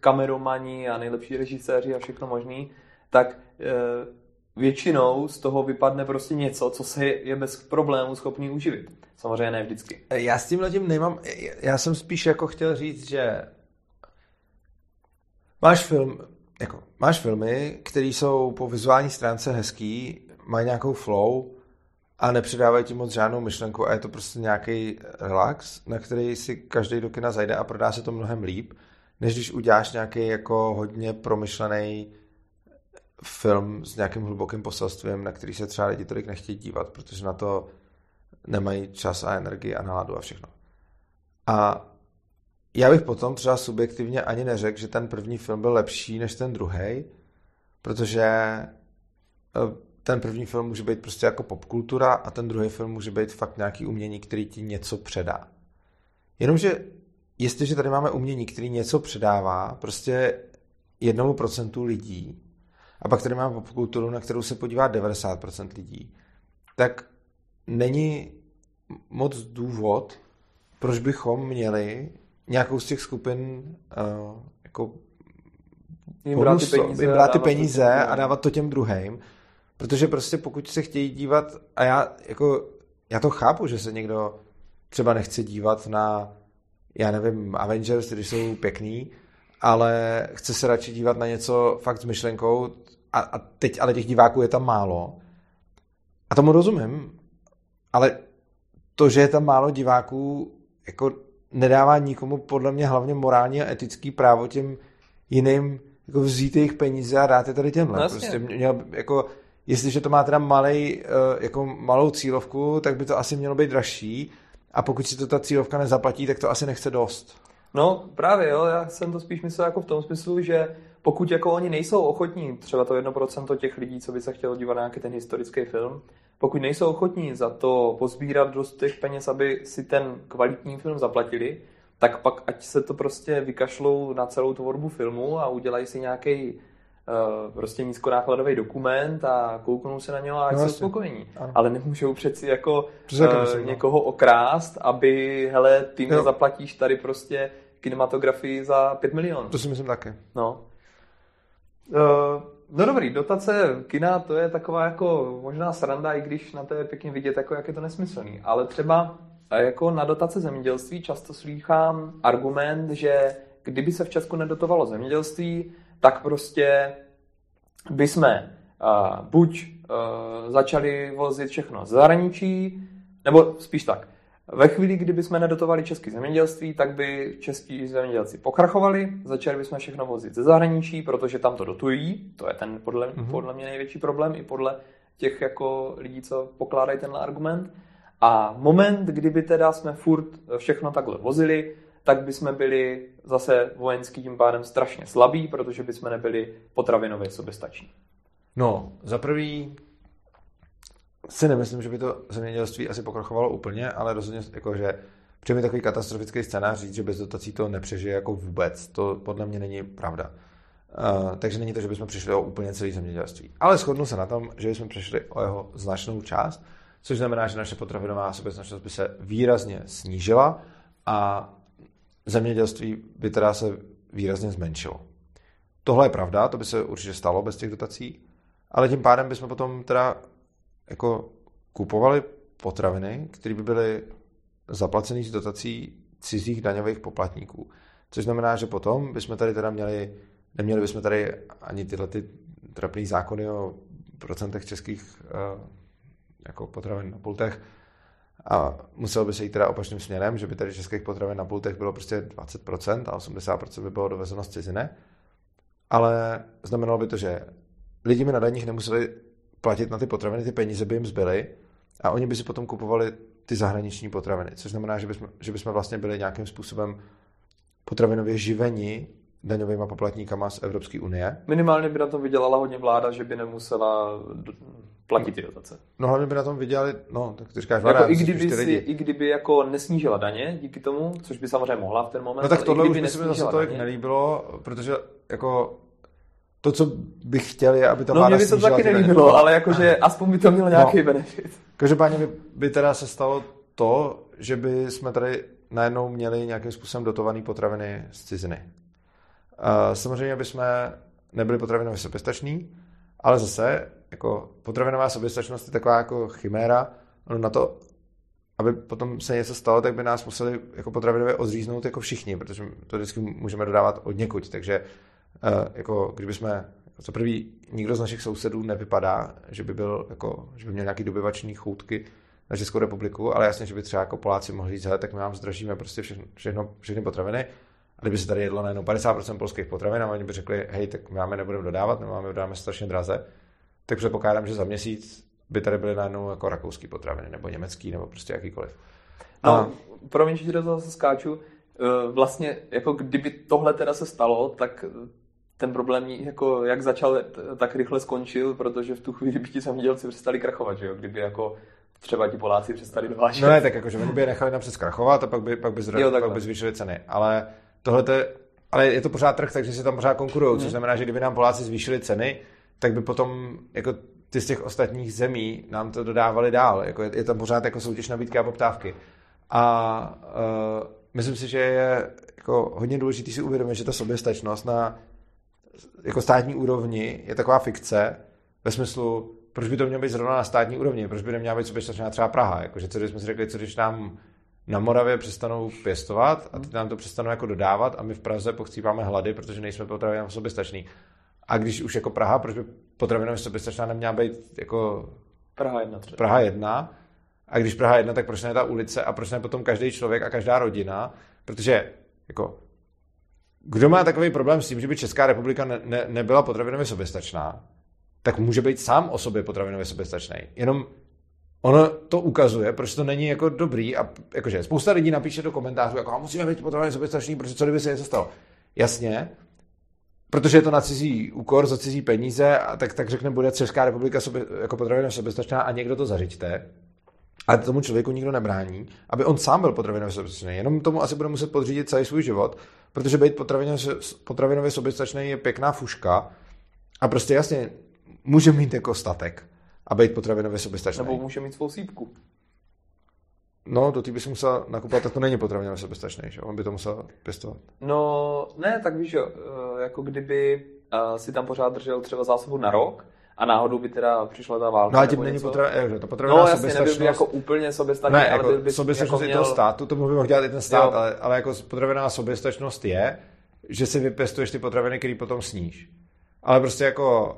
kameromani a nejlepší režiséři a všechno možný, tak eh, většinou z toho vypadne prostě něco, co se je bez problémů schopný uživit. Samozřejmě ne vždycky. Já s tím letím nemám, já jsem spíš jako chtěl říct, že máš film, jako, máš filmy, které jsou po vizuální stránce hezký, mají nějakou flow a nepředávají ti moc žádnou myšlenku a je to prostě nějaký relax, na který si každý do kina zajde a prodá se to mnohem líp, než když uděláš nějaký jako hodně promyšlený film s nějakým hlubokým poselstvím, na který se třeba lidi tolik nechtějí dívat, protože na to nemají čas a energii a náladu a všechno. A já bych potom třeba subjektivně ani neřekl, že ten první film byl lepší než ten druhý, protože eh, ten první film může být prostě jako popkultura a ten druhý film může být fakt nějaký umění, který ti něco předá. Jenomže jestliže tady máme umění, který něco předává prostě jednomu procentu lidí, a pak tady máme popkulturu, na kterou se podívá 90% lidí, tak není moc důvod, proč bychom měli nějakou z těch skupin uh, jako jim brát ty peníze, jim brát ty peníze a dávat to těm druhým. Protože prostě pokud se chtějí dívat, a já jako, já to chápu, že se někdo třeba nechce dívat na, já nevím, Avengers, když jsou pěkný, ale chce se radši dívat na něco fakt s myšlenkou, a, a teď ale těch diváků je tam málo. A tomu rozumím, ale to, že je tam málo diváků, jako nedává nikomu podle mě hlavně morální a etický právo těm jiným jako vzít jejich peníze a dát je tady těmhle. No, prostě měl, jako, jestliže to má teda malej, eh, jako malou cílovku, tak by to asi mělo být dražší a pokud si to ta cílovka nezaplatí, tak to asi nechce dost. No právě, jo, já jsem to spíš myslel jako v tom smyslu, že pokud jako oni nejsou ochotní, třeba to 1% těch lidí, co by se chtělo dívat na nějaký ten historický film, pokud nejsou ochotní za to pozbírat dost těch peněz, aby si ten kvalitní film zaplatili, tak pak ať se to prostě vykašlou na celou tvorbu filmu a udělají si nějaký uh, prostě nízkonákladový dokument a kouknou se na něho a ať no, jsou spokojení. Ano. Ale nemůžou přeci jako uh, někoho okrást, aby, hele, ty mě zaplatíš tady prostě kinematografii za 5 milionů. To si myslím také. No. Uh, no dobrý, dotace kina, to je taková jako možná sranda, i když na to je pěkně vidět, jako jak je to nesmyslný. Ale třeba jako na dotace zemědělství často slýchám argument, že kdyby se v Česku nedotovalo zemědělství, tak prostě by jsme uh, buď uh, začali vozit všechno z zahraničí, nebo spíš tak, ve chvíli, kdyby jsme nedotovali české zemědělství, tak by český zemědělci pokrachovali, začali bychom všechno vozit ze zahraničí, protože tam to dotují, to je ten podle, mm-hmm. podle mě největší problém i podle těch jako lidí, co pokládají tenhle argument. A moment, kdyby teda jsme furt všechno takhle vozili, tak by jsme byli zase vojenský tím pádem strašně slabí, protože by jsme nebyli potravinově soběstační. No, za prvý si nemyslím, že by to zemědělství asi pokrachovalo úplně, ale rozhodně jako, že Přijde mi takový katastrofický scénář říct, že bez dotací to nepřežije jako vůbec. To podle mě není pravda. Uh, takže není to, že bychom přišli o úplně celý zemědělství. Ale shodnu se na tom, že jsme přišli o jeho značnou část, což znamená, že naše potravinová soběstačnost by se výrazně snížila a zemědělství by teda se výrazně zmenšilo. Tohle je pravda, to by se určitě stalo bez těch dotací, ale tím pádem bychom potom teda jako kupovali potraviny, které by byly zaplacený z dotací cizích daňových poplatníků. Což znamená, že potom bychom tady teda měli, neměli bychom tady ani tyhle ty trapné zákony o procentech českých uh, jako potravin na pultech a muselo by se jít teda opačným směrem, že by tady českých potravin na pultech bylo prostě 20% a 80% by bylo dovezeno z ciziny. Ale znamenalo by to, že lidi by na daních nemuseli platit na ty potraviny, ty peníze by jim zbyly a oni by si potom kupovali ty zahraniční potraviny, což znamená, že bychom, že bychom vlastně byli nějakým způsobem potravinově živeni daňovými poplatníkama z Evropské unie. Minimálně by na tom vydělala hodně vláda, že by nemusela platit ty dotace. No hlavně by na tom vydělali, no, tak ty říkáš vláda, jako i, kdyby si, I kdyby jako nesnížila daně díky tomu, což by samozřejmě mohla v ten moment. No tak tohle už by se mi zase tolik nelíbilo, protože jako to, co bych chtěl, je, aby ta no, vláda mě by to taky nelíbilo, ale jakože aspoň by to mělo nějaký no. benefit. Každopádně by, by teda se stalo to, že by jsme tady najednou měli nějakým způsobem dotované potraviny z ciziny. Uh, samozřejmě bychom nebyli potravinově soběstační, ale zase jako potravinová soběstačnost je taková jako chiméra, no na to, aby potom se něco stalo, tak by nás museli jako potravinově odříznout jako všichni, protože to vždycky můžeme dodávat od někud, takže jako kdybychom za prvý, nikdo z našich sousedů nevypadá, že by byl jako, že by měl nějaký dobyvačný choutky na Českou republiku, ale jasně, že by třeba jako Poláci mohli říct, tak my vám zdražíme prostě všechno, všechno, všechny potraviny. A kdyby se tady jedlo najednou 50% polských potravin a oni by řekli, hej, tak my máme nebudeme dodávat, nebo máme dodáme strašně draze, tak předpokládám, že za měsíc by tady byly najednou jako rakouský potraviny, nebo německý, nebo prostě jakýkoliv. No, a... promiň, že to zase skáču. Eh, vlastně, jako kdyby tohle teda se stalo, tak ten problém jako jak začal, tak rychle skončil, protože v tu chvíli by ti zemědělci přestali krachovat, že jo? Kdyby jako třeba ti Poláci přestali dovážet. No ne, tak jakože oni by je nechali napřed zkrachovat a pak by, pak by, zra, jo, pak by zvýšili ceny. Ale tohle je, ale je to pořád trh, takže si tam pořád konkurují, hmm. což znamená, že kdyby nám Poláci zvýšili ceny, tak by potom jako ty z těch ostatních zemí nám to dodávali dál. Jako je, je tam pořád jako soutěž nabídky a poptávky. A uh, myslím si, že je jako hodně důležité si uvědomit, že ta soběstačnost na jako státní úrovni je taková fikce ve smyslu, proč by to mělo být zrovna na státní úrovni, proč by neměla být soběstačná třeba Praha, jakože co když jsme si řekli, co když nám na Moravě přestanou pěstovat a teď nám to přestanou jako dodávat a my v Praze pochcíváme hlady, protože nejsme potravinově soběstační. A když už jako Praha, proč by potravinově soběstačná neměla být jako Praha jedna třeba. Praha jedna. A když Praha jedna, tak proč ne ta ulice a proč ne potom každý člověk a každá rodina, protože jako kdo má takový problém s tím, že by Česká republika ne, ne, nebyla potravinově soběstačná, tak může být sám o sobě potravinově soběstačný. Jenom ono to ukazuje, proč to není jako dobrý a jakože spousta lidí napíše do komentářů, jako a musíme být potravinově soběstačný, protože co kdyby se něco stalo. Jasně, protože je to na cizí úkor, za cizí peníze, a tak, tak řekne, bude Česká republika sobě, jako potravinově soběstačná a někdo to zařiďte. A tomu člověku nikdo nebrání, aby on sám byl potravinově soběstačný. Jenom tomu asi bude muset podřídit celý svůj život, protože být potravinově, potravinově soběstačný je pěkná fuška a prostě jasně může mít jako statek a být potravinově soběstačný. Nebo může mít svou sípku. No, do té by si musel nakupovat, tak to není potravinově soběstačný, že? On by to musel pěstovat. No, ne, tak víš, jo, eh, jako kdyby eh, si tam pořád držel třeba zásobu na rok, a náhodou by teda přišla ta válka. No a tím není potravina, to potravina no, jasně, nebyl by jako úplně soběstačný, ne, jako ale byl by soběstačnost jako měl... toho státu, to by mohl dělat i ten stát, ale, ale, jako potravinová soběstačnost je, že si vypěstuješ ty potraviny, které potom sníš. Ale prostě jako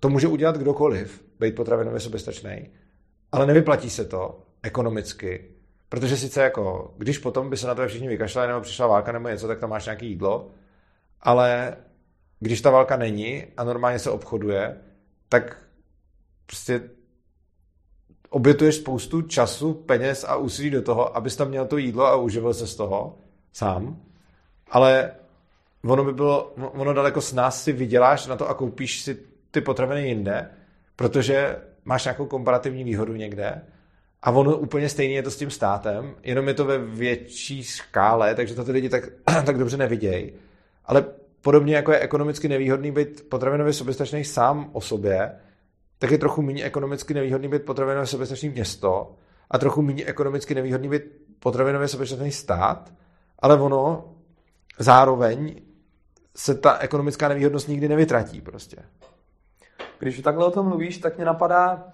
to může udělat kdokoliv, být potravinově soběstačný, ale nevyplatí se to ekonomicky, protože sice jako, když potom by se na to všichni vykašlali, nebo přišla válka nebo něco, tak tam máš nějaké jídlo, ale když ta válka není a normálně se obchoduje, tak prostě obětuješ spoustu času, peněz a úsilí do toho, abys tam měl to jídlo a uživil se z toho sám. Ale ono by bylo, ono daleko s nás si vyděláš na to a koupíš si ty potraviny jinde, protože máš nějakou komparativní výhodu někde A ono úplně stejně je to s tím státem, jenom je to ve větší škále, takže to ty lidi tak, tak dobře nevidějí. Ale podobně jako je ekonomicky nevýhodný být potravinově soběstačný sám o sobě, tak je trochu méně ekonomicky nevýhodný být potravinově soběstačný město a trochu méně ekonomicky nevýhodný být potravinově soběstačný stát, ale ono zároveň se ta ekonomická nevýhodnost nikdy nevytratí prostě. Když takhle o tom mluvíš, tak mě napadá,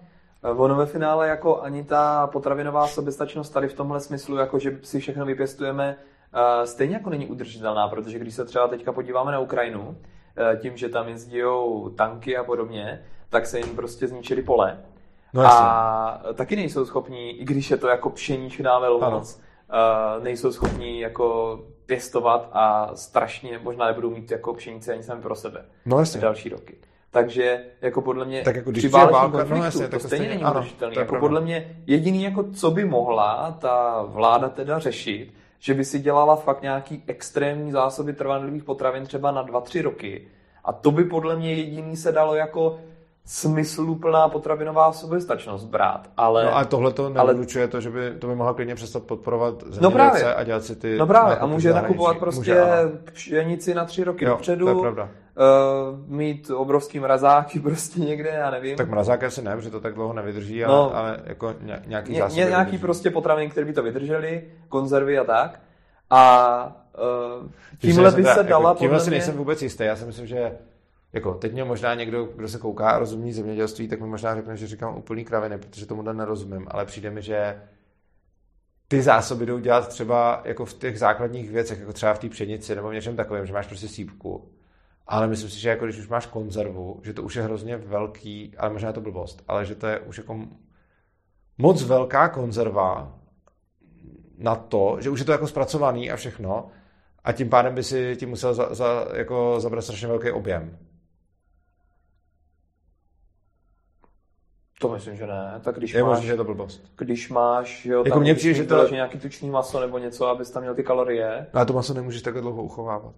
eh, ono ve finále jako ani ta potravinová soběstačnost tady v tomhle smyslu, jako že si všechno vypěstujeme, stejně jako není udržitelná, protože když se třeba teďka podíváme na Ukrajinu, eh, tím, že tam jezdí tanky a podobně, tak se jim prostě zničili pole. No, a taky nejsou schopní, i když je to jako pšeničná velmoc, nejsou schopní jako pěstovat a strašně možná nebudou mít jako pšenice ani sami pro sebe no, jasně. další roky. Takže jako podle mě tak jako když při válka, konfliktu, no jasně, to stejně, stejně není udržitelný. Jako podle mě jediný, jako co by mohla ta vláda teda řešit, že by si dělala fakt nějaký extrémní zásoby trvanlivých potravin třeba na 2-3 roky. A to by podle mě jediný se dalo jako smysluplná potravinová soběstačnost brát, ale... No a tohle to nevylučuje ale... to, že by to by mohla klidně přestat podporovat zemědělce no právě. a dělat si ty... No právě, a může nakupovat prostě může, pšenici na tři roky jo, dopředu. to je pravda. Uh, mít obrovský mrazáky prostě někde, já nevím. Tak mrazáky asi ne, protože to tak dlouho nevydrží, ale, no, ale jako nějaký zásoby. Ně, nějaký prostě potraviny, které by to vydržely, konzervy a tak. A uh, tímhle by se dala... Jako, tímhle si nejsem vůbec jistý, já si myslím, že jako teď mě možná někdo, kdo se kouká a rozumí zemědělství, tak mi možná řekne, že říkám úplný kraviny, protože tomu nerozumím, ale přijde mi, že ty zásoby jdou dělat třeba jako v těch základních věcech, jako třeba v té pšenici nebo v něčem takovém, že máš prostě sípku. Ale myslím si, že jako když už máš konzervu, že to už je hrozně velký, ale možná je to blbost, ale že to je už jako moc velká konzerva na to, že už je to jako zpracovaný a všechno a tím pádem by si tím musel za, za, jako zabrat strašně velký objem. To myslím, že ne. Tak když je máš, možný, že je to blbost. Když máš, jo, jako tam mě přijde, že to... Nějaký tučný maso nebo něco, abys tam měl ty kalorie. No a to maso nemůžeš takhle dlouho uchovávat.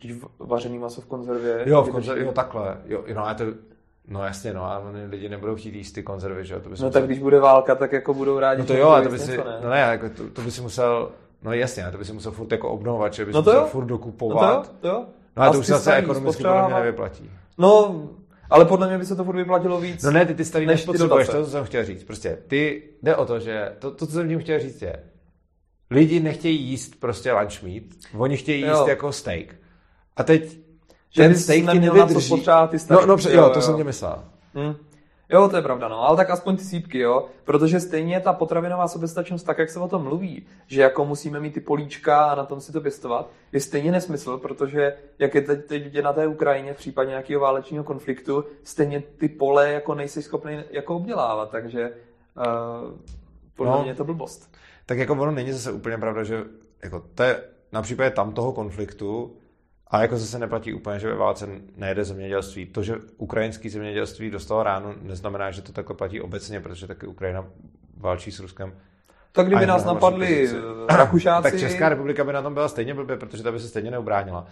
Když vařený maso v konzervě. Jo, v konzervě, jo, takhle. Jo, no a to, No jasně, no, ale lidi nebudou chtít jíst ty konzervy, že jo? To by no musel... tak když bude válka, tak jako budou rádi. No to jo, a to by si, ne? no ne, jako to, to by si musel, no jasně, to by si musel furt jako obnovovat, že by si no to musel jo. furt dokupovat. No to jo, to jo. No a, a to už se ekonomicky podle mě nevyplatí. No, ale podle mě by se to furt vyplatilo víc. No ne, ty ty starý než potřebuješ, to, co jsem chtěl říct. Prostě ty, jde o to, že to, to co jsem tím chtěl říct je, lidi nechtějí jíst prostě lunch meat, oni chtějí jo. jíst jako steak. A teď že ten steak ti nevydrží. ty no, no, jo, jo, to jo. jsem tě myslel. Hmm. Jo, to je pravda, no, ale tak aspoň ty sípky, jo, protože stejně ta potravinová soběstačnost, tak jak se o tom mluví, že jako musíme mít ty políčka a na tom si to pěstovat, je stejně nesmysl, protože jak je teď, teď na té Ukrajině v případě nějakého válečního konfliktu, stejně ty pole jako nejsi schopný jako obdělávat, takže uh, podle no, mě je to blbost. Tak jako ono není zase úplně pravda, že jako to je na případě tam toho konfliktu, a jako zase neplatí úplně, že ve válce nejde zemědělství. To, že ukrajinský zemědělství dostalo ránu, neznamená, že to takhle platí obecně, protože taky Ukrajina válčí s Ruskem. Tak kdyby nás napadli Rakušáci... tak Česká republika by na tom byla stejně blbě, protože ta by se stejně neubránila.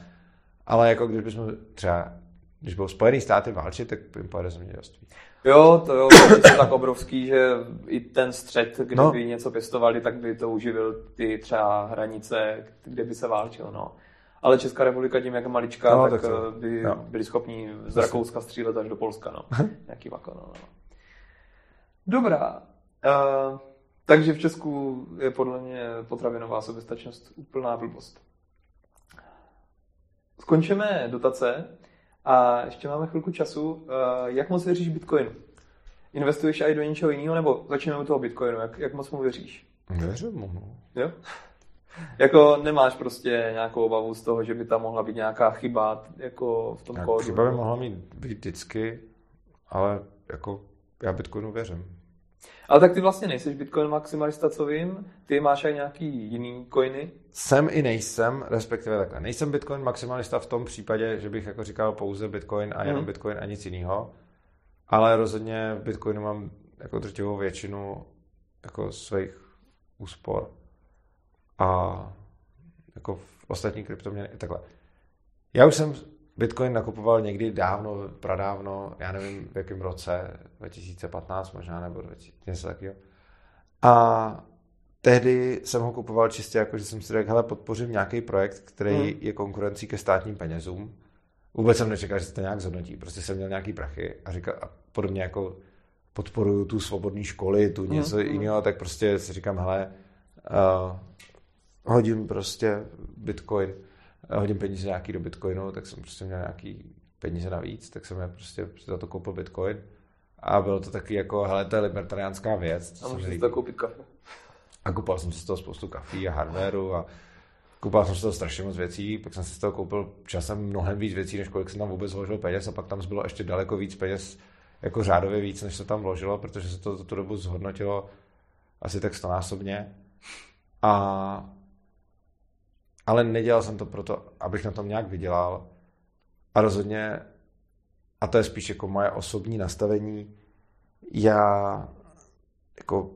Ale jako když bychom třeba, když byl Spojený státy válčit, tak by jim pojede zemědělství. Jo, to jo, to je tak obrovský, že i ten střed, kdyby no. něco pěstovali, tak by to uživil ty třeba hranice, kde by se válčilo, no ale Česká republika tím, jak je maličká, no, tak, tak eh, by no. byli schopni z Rakouska střílet až do Polska, no. Nějaký vako, no, no. Dobrá. Uh, takže v Česku je podle mě potravinová soběstačnost úplná blbost. Skončíme dotace a ještě máme chvilku času. Uh, jak moc věříš Bitcoinu? Investuješ i do něčeho jiného, nebo začneme u toho Bitcoinu? Jak, jak moc mu věříš? Věřím mu, no. Jo? Jako nemáš prostě nějakou obavu z toho, že by tam mohla být nějaká chyba jako v tom kódu? Chyba by mohla mít být vždycky, ale jako já Bitcoinu věřím. Ale tak ty vlastně nejsi Bitcoin maximalista, co vím. Ty máš aj nějaký jiný coiny? Jsem i nejsem, respektive takhle. Nejsem Bitcoin maximalista v tom případě, že bych jako říkal pouze Bitcoin a jenom hmm. Bitcoin a nic jiného. Ale rozhodně v Bitcoinu mám jako drtivou většinu jako svých úspor a jako v ostatní kryptoměny takhle. Já už jsem Bitcoin nakupoval někdy dávno, pradávno, já nevím v jakém roce, 2015 možná, nebo 2000, něco takového. A tehdy jsem ho kupoval čistě jako, že jsem si řekl, hele, podpořím nějaký projekt, který hmm. je konkurencí ke státním penězům. Vůbec jsem nečekal, že se to nějak zhodnotí. Prostě jsem měl nějaký prachy a říkal, a podobně jako podporuju tu svobodní školy, tu něco hmm. jiného, tak prostě si říkám, hele, uh, hodím prostě bitcoin, hodím peníze nějaký do bitcoinu, tak jsem prostě měl nějaký peníze navíc, tak jsem je prostě za to koupil bitcoin. A bylo to taky jako, hele, to je libertariánská věc. A můžeš si to koupit kafe. A kupoval jsem si z toho spoustu kafí a hardwareu a kupoval jsem si toho strašně moc věcí, pak jsem si z toho koupil časem mnohem víc věcí, než kolik jsem tam vůbec vložil peněz a pak tam zbylo ještě daleko víc peněz, jako řádově víc, než se tam vložilo, protože se to za tu dobu zhodnotilo asi tak stonásobně. A ale nedělal jsem to proto, abych na tom nějak vydělal. A rozhodně, a to je spíš jako moje osobní nastavení, já jako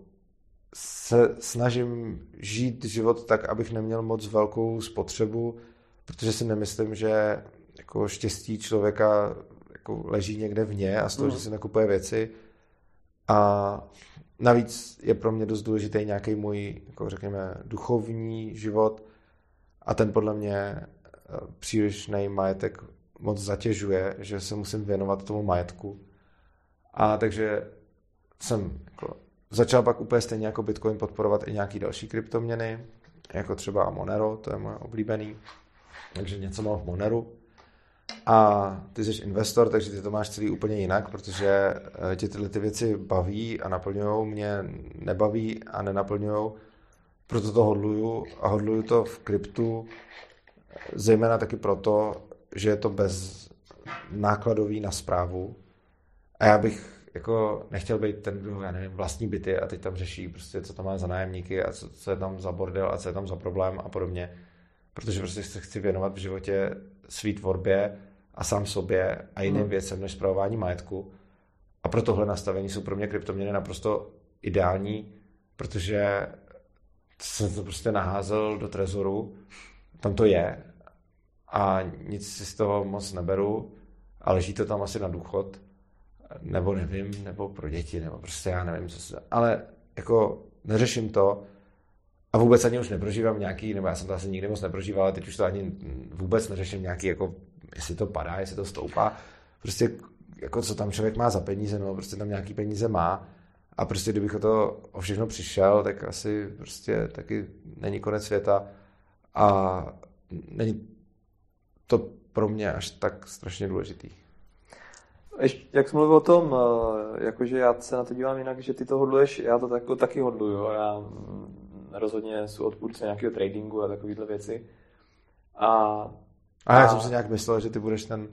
se snažím žít život tak, abych neměl moc velkou spotřebu, protože si nemyslím, že jako štěstí člověka jako leží někde vně a z toho, mm. že si nakupuje věci. A navíc je pro mě dost důležitý nějaký můj, jako řekněme, duchovní život a ten podle mě eh, přílišný majetek moc zatěžuje, že se musím věnovat tomu majetku. A takže jsem jako začal pak úplně stejně jako Bitcoin podporovat i nějaký další kryptoměny, jako třeba Monero, to je moje oblíbený. Takže něco mám v Moneru. A ty jsi investor, takže ty to máš celý úplně jinak, protože eh, tě tyhle ty věci baví a naplňují, mě nebaví a nenaplňují. Proto to hodluju a hodluju to v kryptu, zejména taky proto, že je to bez nákladový na zprávu. A já bych jako nechtěl být ten, kdo, já nevím, vlastní byty a teď tam řeší prostě, co to má za nájemníky a co, co je tam za bordel a co je tam za problém a podobně. Protože prostě se chci věnovat v životě svý tvorbě a sám sobě a jiným hmm. věcem než zpravování majetku. A pro tohle nastavení jsou pro mě kryptoměny naprosto ideální, protože jsem to prostě naházel do trezoru, tam to je. A nic si z toho moc neberu. A leží to tam asi na důchod. Nebo nevím, nebo pro děti, nebo prostě já nevím, co se... Ale jako neřeším to. A vůbec ani už neprožívám nějaký, nebo já jsem to asi nikdy moc neprožíval, ale teď už to ani vůbec neřeším nějaký, jako jestli to padá, jestli to stoupá. Prostě jako co tam člověk má za peníze, no prostě tam nějaký peníze má a prostě kdybych o to o všechno přišel, tak asi prostě taky není konec světa a není to pro mě až tak strašně důležitý. Ještě, jak jsi mluvil o tom, eh, jakože já se na to dívám jinak, že ty to hodluješ, já to tak, taky hodluju. Já mm, rozhodně jsou odpůrce nějakého tradingu a takovéhle věci. A, a já a... jsem si nějak myslel, že ty budeš ten,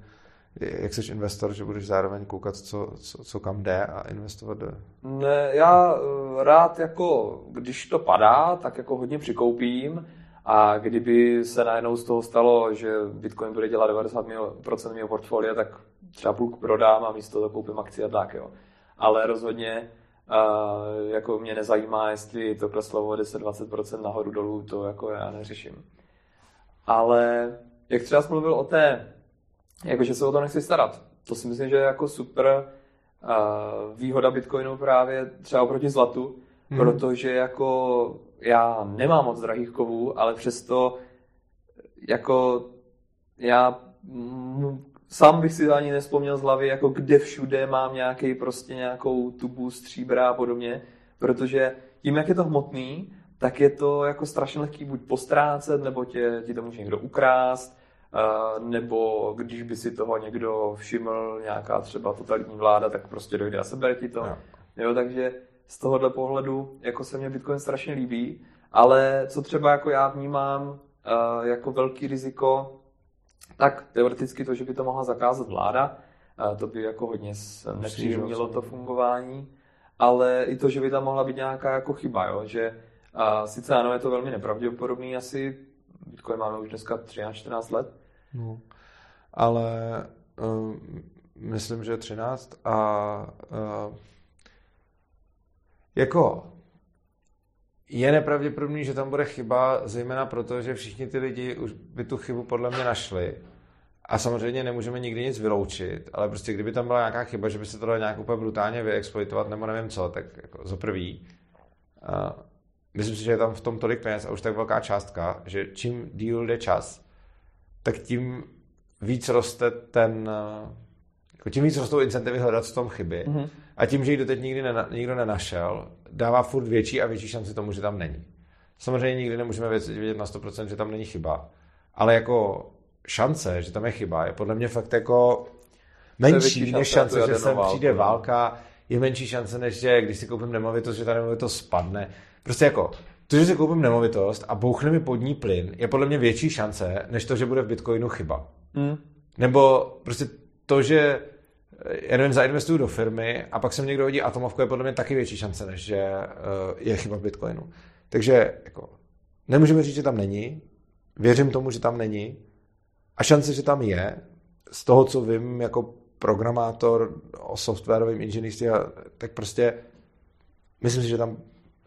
jak jsi investor, že budeš zároveň koukat, co, co, co kam jde a investovat do... Ne, já eh, rád jako, když to padá, tak jako hodně přikoupím a kdyby se najednou z toho stalo, že Bitcoin bude dělat 90% mého portfolia, tak třeba půlku prodám a místo toho koupím akci a tak, jo. Ale rozhodně uh, jako mě nezajímá, jestli to kleslo o 10-20% nahoru dolů, to jako já neřeším. Ale jak třeba jsi mluvil o té, jakože se o to nechci starat, to si myslím, že je jako super uh, výhoda Bitcoinu právě třeba oproti zlatu, hmm. protože jako já nemám moc drahých kovů, ale přesto jako já sám bych si ani nespomněl z hlavy, jako kde všude mám nějaký prostě nějakou tubu stříbra a podobně, protože tím, jak je to hmotný, tak je to jako strašně lehký buď postrácet, nebo tě, ti to může někdo ukrást, nebo když by si toho někdo všiml, nějaká třeba totalitní vláda, tak prostě dojde a sebere ti to. No. Jo, takže z tohohle pohledu jako se mě Bitcoin strašně líbí, ale co třeba jako já vnímám jako velký riziko, tak teoreticky to, že by to mohla zakázat vláda, to by jako hodně nepříjemnilo to fungování, ale i to, že by tam mohla být nějaká jako chyba, jo? že a sice ano, je to velmi nepravděpodobný, asi Bitcoin máme už dneska 13-14 let. No, ale um, myslím, že 13 a uh, jako je nepravděpodobný, že tam bude chyba, zejména proto, že všichni ty lidi už by tu chybu podle mě našli. A samozřejmě nemůžeme nikdy nic vyloučit, ale prostě kdyby tam byla nějaká chyba, že by se to dalo nějak úplně brutálně vyexploitovat nebo nevím co, tak jako za prvý. myslím si, že je tam v tom tolik peněz a už tak velká částka, že čím díl jde čas, tak tím víc roste ten, jako tím víc rostou incentivy hledat v tom chyby mm-hmm. a tím, že ji doteď nikdy nena, nikdo nenašel, dává furt větší a větší šanci tomu, že tam není. Samozřejmě nikdy nemůžeme vědět na 100%, že tam není chyba, ale jako šance, že tam je chyba, je podle mě fakt jako menší než šance, že sem přijde válka, je menší šance, než že když si koupím nemovitost, že ta nemovitost spadne. Prostě jako, to, že si koupím nemovitost a bouchne mi pod ní plyn, je podle mě větší šance, než to, že bude v Bitcoinu chyba. Mm. Nebo prostě to, že já nevím, zainvestuju do firmy a pak se někdo hodí atomovku, je podle mě taky větší šance, než že uh, je chyba v Bitcoinu. Takže jako, nemůžeme říct, že tam není, věřím tomu, že tam není a šance, že tam je, z toho, co vím jako programátor o softwarovém inženýrství, tak prostě myslím si, že tam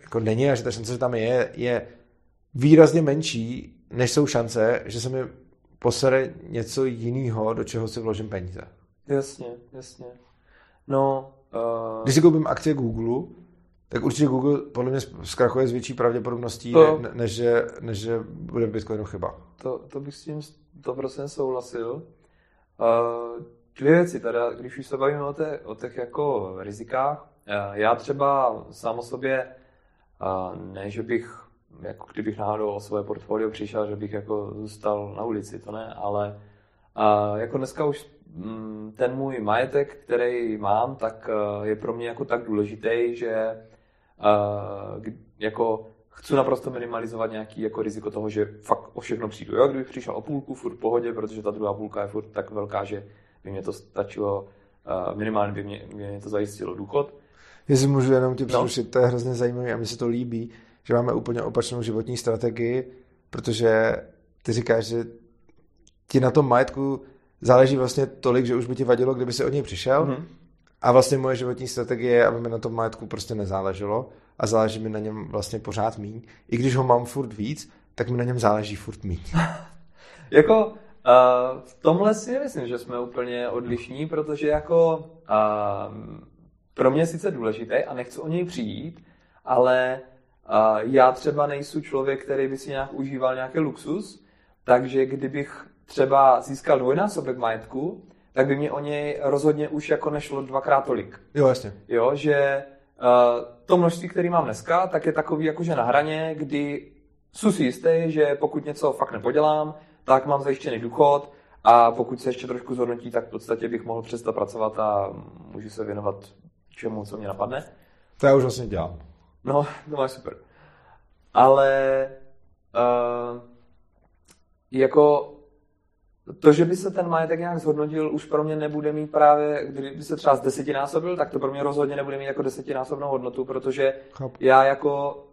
jako není a že ta šance, že tam je, je výrazně menší, než jsou šance, že se mi posere něco jiného, do čeho si vložím peníze. Jasně, jasně. No, uh... Když si koupím akcie Google, tak určitě Google podle mě zkrachuje s větší pravděpodobností, to, ne, než, že, než že bude Bitcoinu chyba. To, to bych s tím to prostě souhlasil. Uh, dvě věci teda, když už se bavíme o, té, o těch jako rizikách, uh, já třeba sám o sobě, uh, ne, že bych, jako kdybych náhodou o svoje portfolio přišel, že bych jako zůstal na ulici, to ne, ale uh, jako dneska už mm, ten můj majetek, který mám, tak je pro mě jako tak důležitý, že jako chci naprosto minimalizovat nějaký jako riziko toho, že fakt o všechno přijdu. Jo? Kdybych přišel o půlku, furt v pohodě, protože ta druhá půlka je furt tak velká, že by mě to stačilo, minimálně by mě, mě to zajistilo důchod. Jestli můžu jenom ti přerušit, no. to je hrozně zajímavé a mi se to líbí, že máme úplně opačnou životní strategii, protože ty říkáš, že ti na tom majetku záleží vlastně tolik, že už by ti vadilo, kdyby si od něj přišel. Mm-hmm. A vlastně moje životní strategie je, aby mi na tom majetku prostě nezáleželo a záleží mi na něm vlastně pořád míň. I když ho mám furt víc, tak mi na něm záleží furt míň. jako uh, v tomhle si myslím, že jsme úplně odlišní, protože jako uh, pro mě je sice důležité a nechci o něj přijít, ale uh, já třeba nejsou člověk, který by si nějak užíval nějaký luxus, takže kdybych třeba získal dvojnásobek majetku, tak by mě o něj rozhodně už jako nešlo dvakrát tolik. Jo, jasně. Jo, že uh, to množství, který mám dneska, tak je takový jakože na hraně, kdy jsem si jistý, že pokud něco fakt nepodělám, tak mám zajištěný důchod a pokud se ještě trošku zhodnotí, tak v podstatě bych mohl přestat pracovat a můžu se věnovat čemu, co mě napadne. To já už vlastně dělám. No, to máš super. Ale uh, jako to, že by se ten majetek nějak zhodnotil, už pro mě nebude mít právě, kdyby se třeba z desetinásobil, tak to pro mě rozhodně nebude mít jako desetinásobnou hodnotu, protože Chop. já jako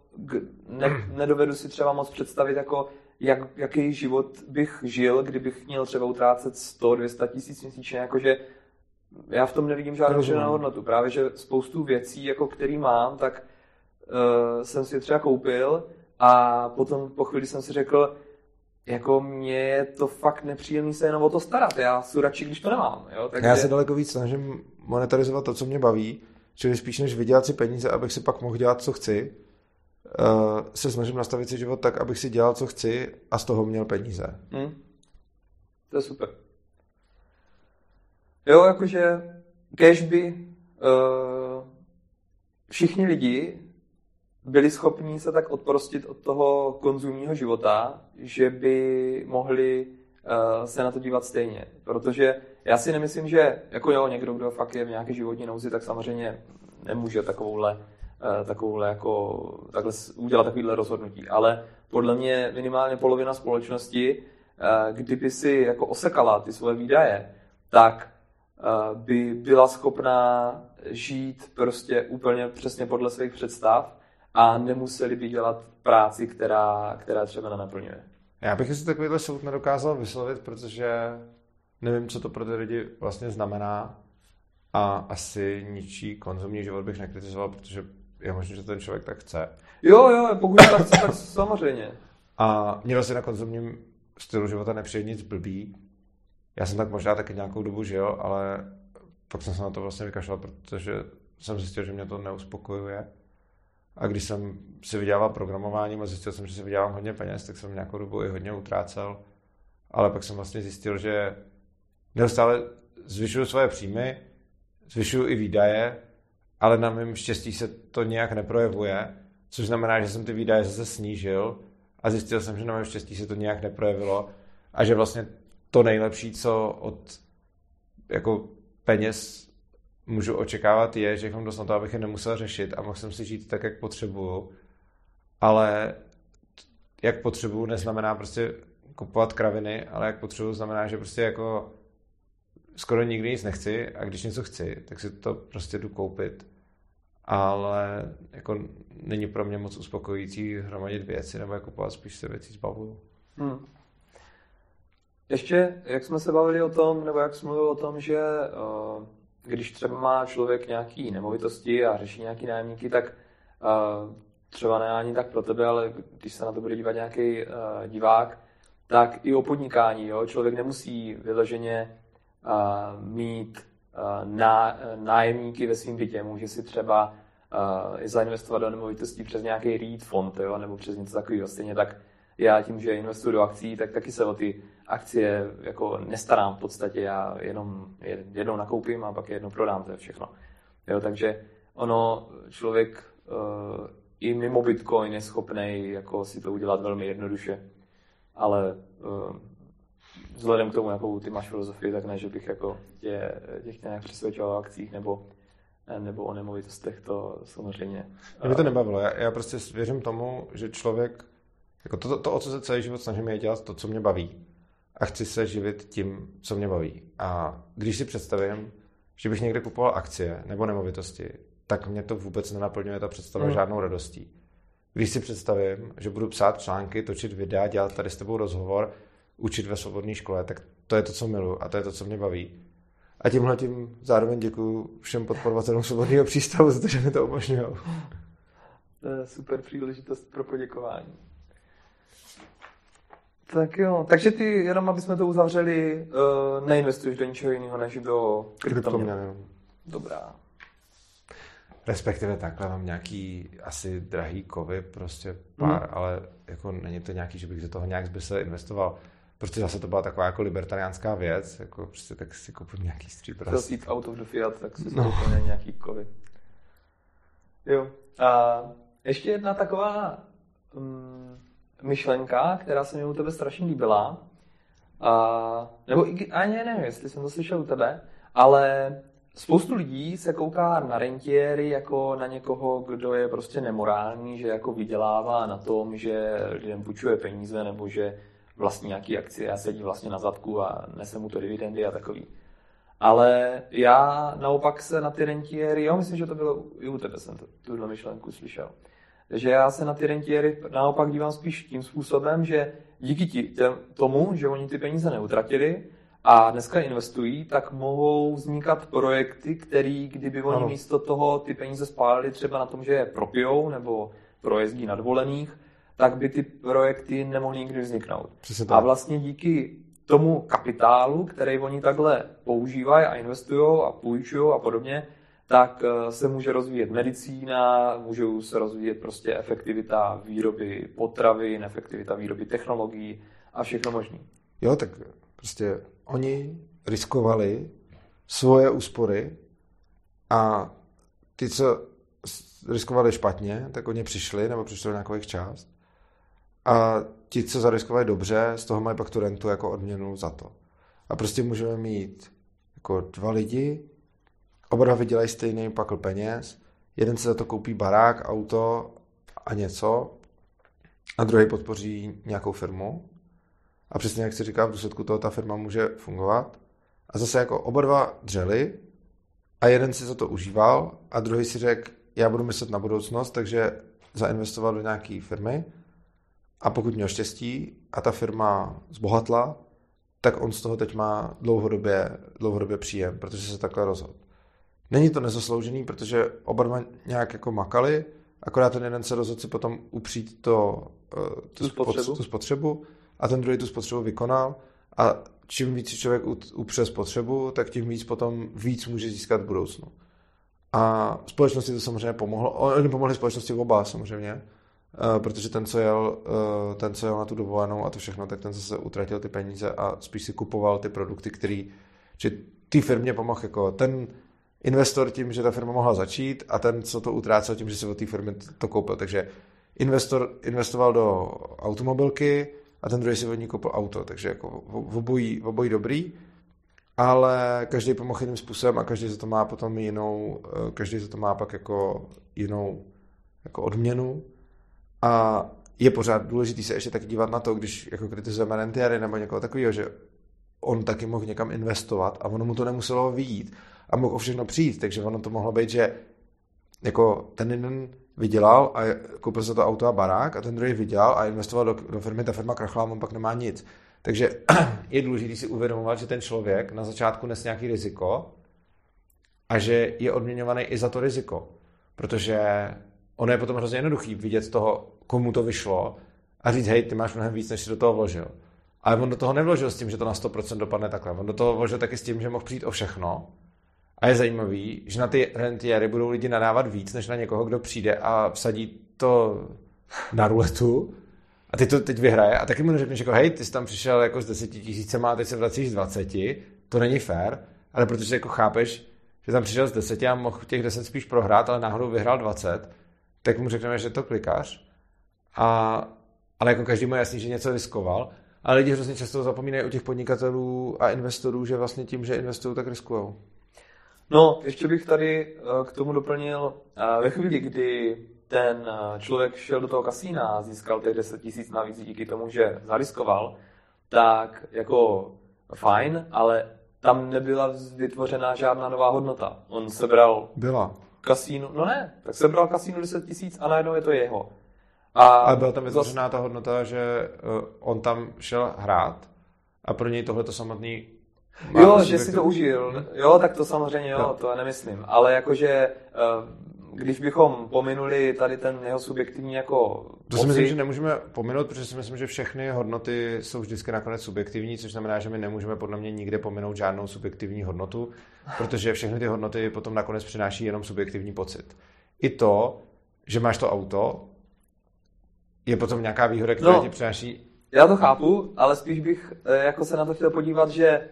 ne, nedovedu si třeba moc představit, jako jak, jaký život bych žil, kdybych měl třeba utrácet 100-200 tisíc měsíčně, jakože já v tom nevidím žádnou přidanou hodnotu. Právě, že spoustu věcí, jako který mám, tak uh, jsem si třeba koupil a potom po chvíli jsem si řekl, jako mě je to fakt nepříjemný se jenom o to starat. Já jsem radši, když to nemám. Jo? Takže... Já se daleko víc snažím monetarizovat to, co mě baví, čili spíš než vydělat si peníze, abych si pak mohl dělat, co chci, uh, se snažím nastavit si život tak, abych si dělal, co chci a z toho měl peníze. Hmm. To je super. Jo, jakože cash by uh, všichni lidi byli schopni se tak odprostit od toho konzumního života, že by mohli uh, se na to dívat stejně. Protože já si nemyslím, že jako jo, někdo, kdo fakt je v nějaké životní nouzi, tak samozřejmě nemůže takovouhle, uh, takovouhle jako, takhle udělat takovýhle rozhodnutí. Ale podle mě minimálně polovina společnosti, uh, kdyby si jako osekala ty svoje výdaje, tak by byla schopná žít prostě úplně přesně podle svých představ a nemuseli by dělat práci, která, která třeba nenaplňuje. Já bych si takovýhle soud nedokázal vyslovit, protože nevím, co to pro ty lidi vlastně znamená a asi ničí konzumní život bych nekritizoval, protože je možné, že ten člověk tak chce. Jo, jo, pokud tak chce, tak samozřejmě. A měl si na konzumním stylu života nepřijde nic blbý. Já jsem tak možná taky nějakou dobu žil, ale pak jsem se na to vlastně vykašlal, protože jsem zjistil, že mě to neuspokojuje. A když jsem si vydělával programováním a zjistil jsem, že si vydělám hodně peněz, tak jsem nějakou dobu i hodně utrácel. Ale pak jsem vlastně zjistil, že neustále zvyšuju svoje příjmy, zvyšuju i výdaje, ale na mém štěstí se to nějak neprojevuje, což znamená, že jsem ty výdaje zase snížil a zjistil jsem, že na mém štěstí se to nějak neprojevilo a že vlastně to nejlepší, co od jako peněz můžu očekávat, je, že mám dost na to, abych je nemusel řešit a mohl jsem si žít tak, jak potřebuju. Ale jak potřebuju, neznamená prostě kupovat kraviny, ale jak potřebuju, znamená, že prostě jako skoro nikdy nic nechci a když něco chci, tak si to prostě jdu koupit. Ale jako není pro mě moc uspokojící hromadit věci nebo je kupovat spíš se věci zbavuju. Hmm. Ještě, jak jsme se bavili o tom, nebo jak jsme mluvili o tom, že uh, když třeba má člověk nějaký nemovitosti a řeší nějaký nájemníky, tak uh, třeba ne ani tak pro tebe, ale když se na to bude dívat nějaký uh, divák, tak i o podnikání. Jo? Člověk nemusí vyloženě mít ná, nájemníky ve svém bytě. Může si třeba uh, zainvestovat do nemovitostí přes nějaký REIT fond jo? nebo přes něco takového. Stejně tak já tím, že investuju do akcí, tak taky se o ty akcie jako nestarám v podstatě. Já jenom jednou nakoupím a pak jednou prodám, to je všechno. Jo, takže ono, člověk uh, i mimo Bitcoin je schopný jako si to udělat velmi jednoduše. Ale uh, vzhledem k tomu, jakou ty máš filozofii, tak ne, že bych jako tě, tě chtěl nějak přesvědčoval o akcích nebo, nebo o nemovitostech, to samozřejmě. Mě by to nebavilo. Já, já prostě věřím tomu, že člověk jako to, to, to, o co se celý život snažím, je dělat to, co mě baví. A chci se živit tím, co mě baví. A když si představím, že bych někde kupoval akcie nebo nemovitosti, tak mě to vůbec nenaplňuje ta představa mm. žádnou radostí. Když si představím, že budu psát články, točit videa, dělat tady s tebou rozhovor, učit ve svobodné škole, tak to je to, co miluji a to je to, co mě baví. A tímhle tím zároveň děkuji všem podporovatelům svobodného přístavu za to, že mi to umožňují. To je super příležitost pro poděkování. Tak jo, takže ty, jenom aby jsme to uzavřeli, uh, neinvestuješ do ničeho jiného než do kryptoměn. Dobrá. Respektive takhle mám nějaký asi drahý kovy, prostě pár, hmm. ale jako není to nějaký, že bych do toho nějak zbysel investoval. Prostě zase to byla taková jako libertariánská věc, jako prostě tak si koupím nějaký stříbr. Chtěl jít out of the fiat, tak si no. nějaký kovy. Jo. A ještě jedna taková um, myšlenka, která se mi u tebe strašně líbila. A, nebo ani nevím, jestli jsem to slyšel u tebe, ale spoustu lidí se kouká na rentiéry jako na někoho, kdo je prostě nemorální, že jako vydělává na tom, že lidem půjčuje peníze nebo že vlastní nějaký akcie a sedí vlastně na zadku a nese mu to dividendy a takový. Ale já naopak se na ty rentiéry, jo, myslím, že to bylo i u tebe, jsem tuhle myšlenku slyšel že já se na ty rentiéry naopak dívám spíš tím způsobem, že díky tí, tomu, že oni ty peníze neutratili a dneska investují, tak mohou vznikat projekty, které, kdyby oni ano. místo toho ty peníze spálili třeba na tom, že je propijou nebo projezdí na dovolených, tak by ty projekty nemohly nikdy vzniknout. A vlastně díky tomu kapitálu, který oni takhle používají a investují a půjčují a podobně, tak eh, se může rozvíjet medicína, můžou se rozvíjet prostě efektivita výroby potravin, efektivita výroby technologií a všechno možné. Jo, tak prostě oni riskovali svoje úspory a ty, co riskovali špatně, tak oni přišli, nebo přišli do nějakou část. A ti, co zariskovali dobře, z toho mají pak tu rentu jako odměnu za to. A prostě můžeme mít jako dva lidi, Oba dva vydělají stejný pakl peněz, jeden se za to koupí barák, auto a něco a druhý podpoří nějakou firmu. A přesně jak si říká, v důsledku toho ta firma může fungovat. A zase jako oba dva dřeli a jeden si za to užíval a druhý si řekl, já budu myslet na budoucnost, takže zainvestoval do nějaké firmy a pokud měl štěstí a ta firma zbohatla, tak on z toho teď má dlouhodobě, dlouhodobě příjem, protože se takhle rozhodl. Není to nezasloužený, protože oba dva nějak jako makali, akorát ten jeden se rozhodl si potom upřít to, uh, tu, spotřebu. tu spotřebu a ten druhý tu spotřebu vykonal a čím víc člověk upře spotřebu, tak tím víc potom víc může získat v budoucnu. A společnosti to samozřejmě pomohlo. Oni pomohli společnosti oba samozřejmě, eh, protože ten, co jel, eh, ten, co jel na tu dovolenou a to všechno, tak ten zase utratil ty peníze a spíš si kupoval ty produkty, který, že té firmě pomohl jako ten investor tím, že ta firma mohla začít a ten, co to utrácel tím, že si od té firmy to koupil. Takže investor investoval do automobilky a ten druhý si od ní koupil auto, takže jako v obojí, v obojí dobrý, ale každý pomohl jiným způsobem a každý za to má potom jinou, eh, každý za to má pak jako jinou jako odměnu. A je pořád důležitý se ještě taky dívat na to, když jako kritizujeme rentiéry nebo někoho takového, že on taky mohl někam investovat a ono mu to nemuselo vyjít a mohl o všechno přijít, takže ono to mohlo být, že jako ten jeden vydělal a koupil se to auto a barák a ten druhý vydělal a investoval do, do firmy, ta firma krachla a on pak nemá nic. Takže je důležité si uvědomovat, že ten člověk na začátku nes nějaký riziko a že je odměňovaný i za to riziko. Protože ono je potom hrozně jednoduchý vidět z toho, komu to vyšlo a říct, hej, ty máš mnohem víc, než si do toho vložil. Ale on do toho nevložil s tím, že to na 100% dopadne takhle. On do toho vložil taky s tím, že mohl přijít o všechno a je zajímavý, že na ty rentiéry budou lidi nadávat víc, než na někoho, kdo přijde a vsadí to na ruletu a ty to teď vyhraje a taky mu řekneš jako hej, ty jsi tam přišel jako s deseti tisícema a teď se vracíš z 20, to není fér, ale protože jako chápeš, že tam přišel z deseti a mohl těch deset spíš prohrát, ale náhodou vyhrál 20, tak mu řekneme, že to klikáš. A, ale jako každý mu jasný, že něco riskoval. Ale lidi hrozně často zapomínají u těch podnikatelů a investorů, že vlastně tím, že investují, tak riskují. No, ještě bych tady eh, k tomu doplnil, eh, ve chvíli, kdy ten eh, člověk šel do toho kasína a získal těch 10 tisíc navíc díky tomu, že zariskoval, tak jako fajn, ale tam nebyla vytvořena žádná nová hodnota. On sebral Byla. kasínu, no ne, tak sebral kasínu 10 tisíc a najednou je to jeho. A Ale byla tam vytvořená ta hodnota, že on tam šel hrát a pro něj tohle to samotný Jo, že si to užil. Jo, tak to samozřejmě jo, to já nemyslím. Ale jakože, eh, když bychom pominuli tady ten jeho subjektivní jako To si myslím, že nemůžeme pominout, protože si myslím, že všechny hodnoty jsou vždycky nakonec subjektivní, což znamená, že my nemůžeme podle mě nikde pominout žádnou subjektivní hodnotu, protože všechny ty hodnoty potom nakonec přináší jenom subjektivní pocit. I to, že máš to auto, je potom nějaká výhoda, která no, ti přináší já to chápu, ale spíš bych eh, jako se na to chtěl podívat, že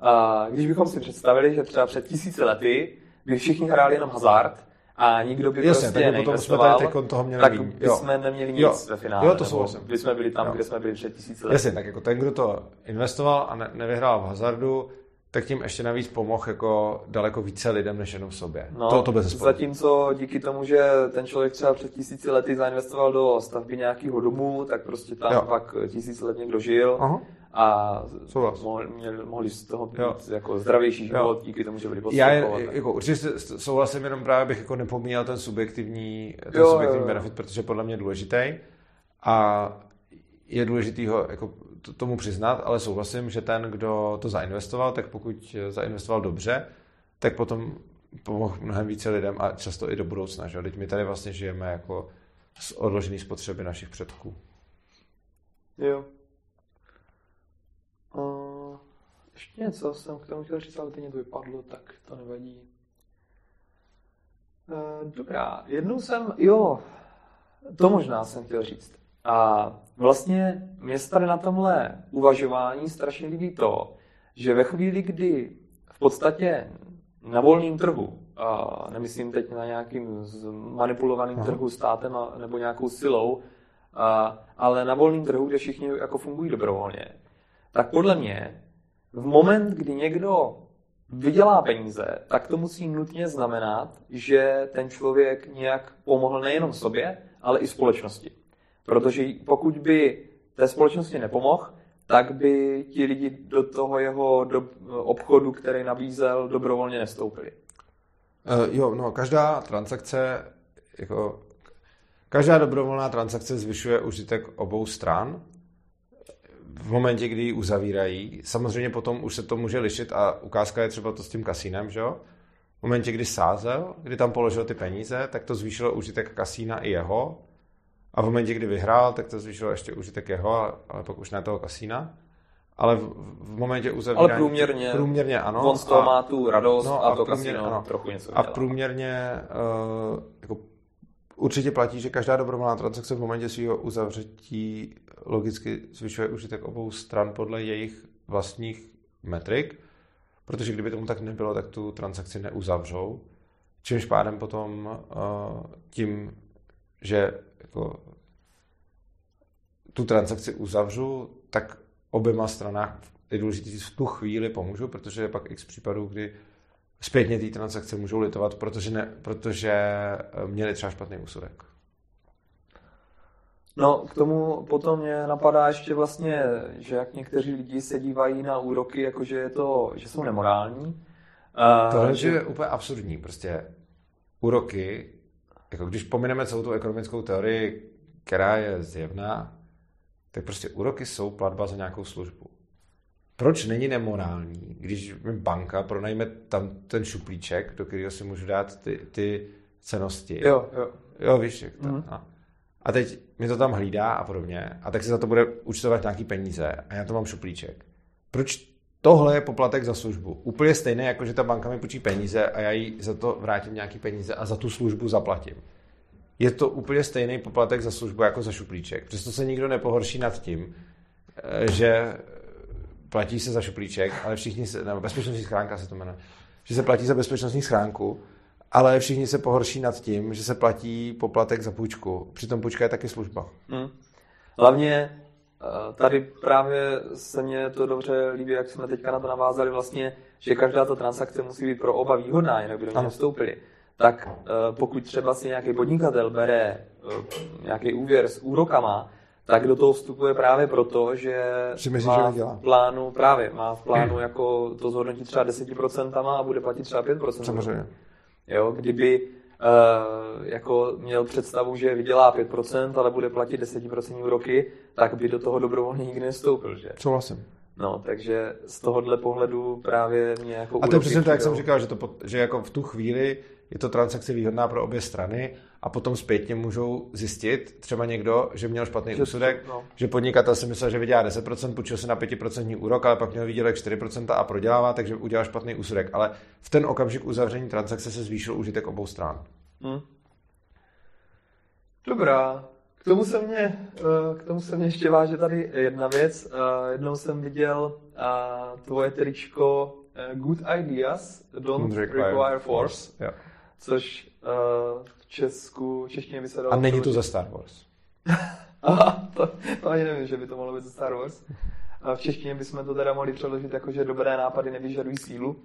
a když bychom si představili, že třeba před tisíci lety by všichni hráli jenom hazard a nikdo by Jasně, prostě neinvestoval, tak, toho měli tak bychom neměli nic jo. ve finále. Jo, to souhlasím. By jsme byli tam, jo. kde jsme byli před tisíci lety. Jasně, tak jako ten, kdo to investoval a ne, nevyhrál v hazardu, tak tím ještě navíc pomohl jako daleko více lidem, než jenom sobě. No, to, to bez Zatímco díky tomu, že ten člověk třeba před tisíci lety zainvestoval do stavby nějakého domu, tak prostě tam jo. pak tisíc let někdo žil. Aha a mohli, mohli z toho být jo. jako zdravější život díky tomu, že byli Já jako, určitě souhlasím, jenom právě bych jako nepomíjel ten subjektivní, ten jo, subjektivní jo, benefit, protože podle mě je důležitý a je důležitý ho jako tomu přiznat, ale souhlasím, že ten, kdo to zainvestoval, tak pokud zainvestoval dobře, tak potom pomohl mnohem více lidem a často i do budoucna. Že? Teď my tady vlastně žijeme jako z odložené spotřeby našich předků. Jo. Ještě něco jsem k tomu chtěl říct, ale teď to vypadlo, tak to nevadí. Uh, dobrá, jednou jsem, jo, to možná jsem chtěl říct. A vlastně mě tady na tomhle uvažování strašně líbí to, že ve chvíli, kdy v podstatě na volném trhu, a nemyslím teď na nějakým manipulovaným trhu státem a, nebo nějakou silou, a, ale na volném trhu, kde všichni jako fungují dobrovolně, tak podle mě v moment, kdy někdo vydělá peníze, tak to musí nutně znamenat, že ten člověk nějak pomohl nejenom sobě, ale i společnosti. Protože pokud by té společnosti nepomohl, tak by ti lidi do toho jeho do, obchodu, který nabízel, dobrovolně nestoupili. Uh, jo, no, každá transakce, jako, každá dobrovolná transakce zvyšuje užitek obou stran v momentě, kdy ji uzavírají. Samozřejmě potom už se to může lišit a ukázka je třeba to s tím kasínem, že jo? V momentě, kdy sázel, kdy tam položil ty peníze, tak to zvýšilo užitek kasína i jeho. A v momentě, kdy vyhrál, tak to zvýšilo ještě užitek jeho, ale pak už ne toho kasína. ale v, v momentě uzavírání... Ale průměrně, průměrně ano. On z toho má tu radost no, a, a to průměr, kasino ano. trochu něco dělá. A průměrně uh, jako určitě platí, že každá dobrovolná transakce v momentě svého uzavřetí logicky zvyšuje užitek obou stran podle jejich vlastních metrik, protože kdyby tomu tak nebylo, tak tu transakci neuzavřou. Čímž pádem potom uh, tím, že jako tu transakci uzavřu, tak oběma stranách je důležité v tu chvíli pomůžu, protože je pak x případů, kdy zpětně té transakce můžou litovat, protože, ne, protože eh, měli třeba špatný úsudek. No, k tomu potom mě napadá ještě vlastně, že jak někteří lidi se dívají na úroky, jakože je to, že jsou nemorální. Tohle že... je úplně absurdní. Prostě úroky, jako když pomineme celou tu ekonomickou teorii, která je zjevná, tak prostě úroky jsou platba za nějakou službu. Proč není nemorální, když mi banka pronajme tam ten šuplíček, do kterého si můžu dát ty, ty cenosti. Jo, jo. Jo, víš, jak to. Mm. A, a teď mi to tam hlídá a podobně. A tak si za to bude účtovat nějaký peníze. A já to mám šuplíček. Proč tohle je poplatek za službu? Úplně stejné, jako že ta banka mi půjčí peníze a já jí za to vrátím nějaký peníze a za tu službu zaplatím je to úplně stejný poplatek za službu jako za šuplíček. Přesto se nikdo nepohorší nad tím, eh, že platí se za šuplíček, ale všichni se, nebo bezpečnostní schránka se to jmenuje, že se platí za bezpečnostní schránku, ale všichni se pohorší nad tím, že se platí poplatek za půjčku. Přitom půjčka je taky služba. Hmm. Hlavně eh, tady právě se mně to dobře líbí, jak jsme teďka na to navázali vlastně, že každá ta transakce musí být pro oba výhodná, jinak by do ní vstoupili tak eh, pokud třeba si nějaký podnikatel bere eh, nějaký úvěr s úrokama, tak do toho vstupuje právě proto, že myslí, má že v plánu, právě, má v plánu jako to zhodnotit třeba 10% a bude platit třeba 5%. Samozřejmě. Jo, kdyby uh, jako měl představu, že vydělá 5%, ale bude platit 10% úroky, tak by do toho dobrovolně nikdy nestoupil, že? Souhlasím. No, takže z tohohle pohledu právě mě jako A to je přesně tak, jak jsem říkal, že, to, že jako v tu chvíli je to transakce výhodná pro obě strany a potom zpětně můžou zjistit třeba někdo, že měl špatný že, úsudek, no. že podnikatel si myslel, že vydělá 10%, půjčil se na 5% úrok, ale pak měl výdělek 4% a prodělává, takže udělal špatný úsudek. Ale v ten okamžik uzavření transakce se zvýšil užitek obou stran. Hmm. Dobrá. K tomu se mě, eh, k tomu se mě ještě váže tady jedna věc. Eh, jednou jsem viděl eh, tvoje tričko Good Ideas Don't Require Force. Yeah což Česku, češtině by se dalo... A není to ze Star Wars. Aha, to, to ani nevím, že by to mohlo být ze Star Wars. A v češtině bychom to teda mohli přeložit jako, že dobré nápady nevyžadují sílu.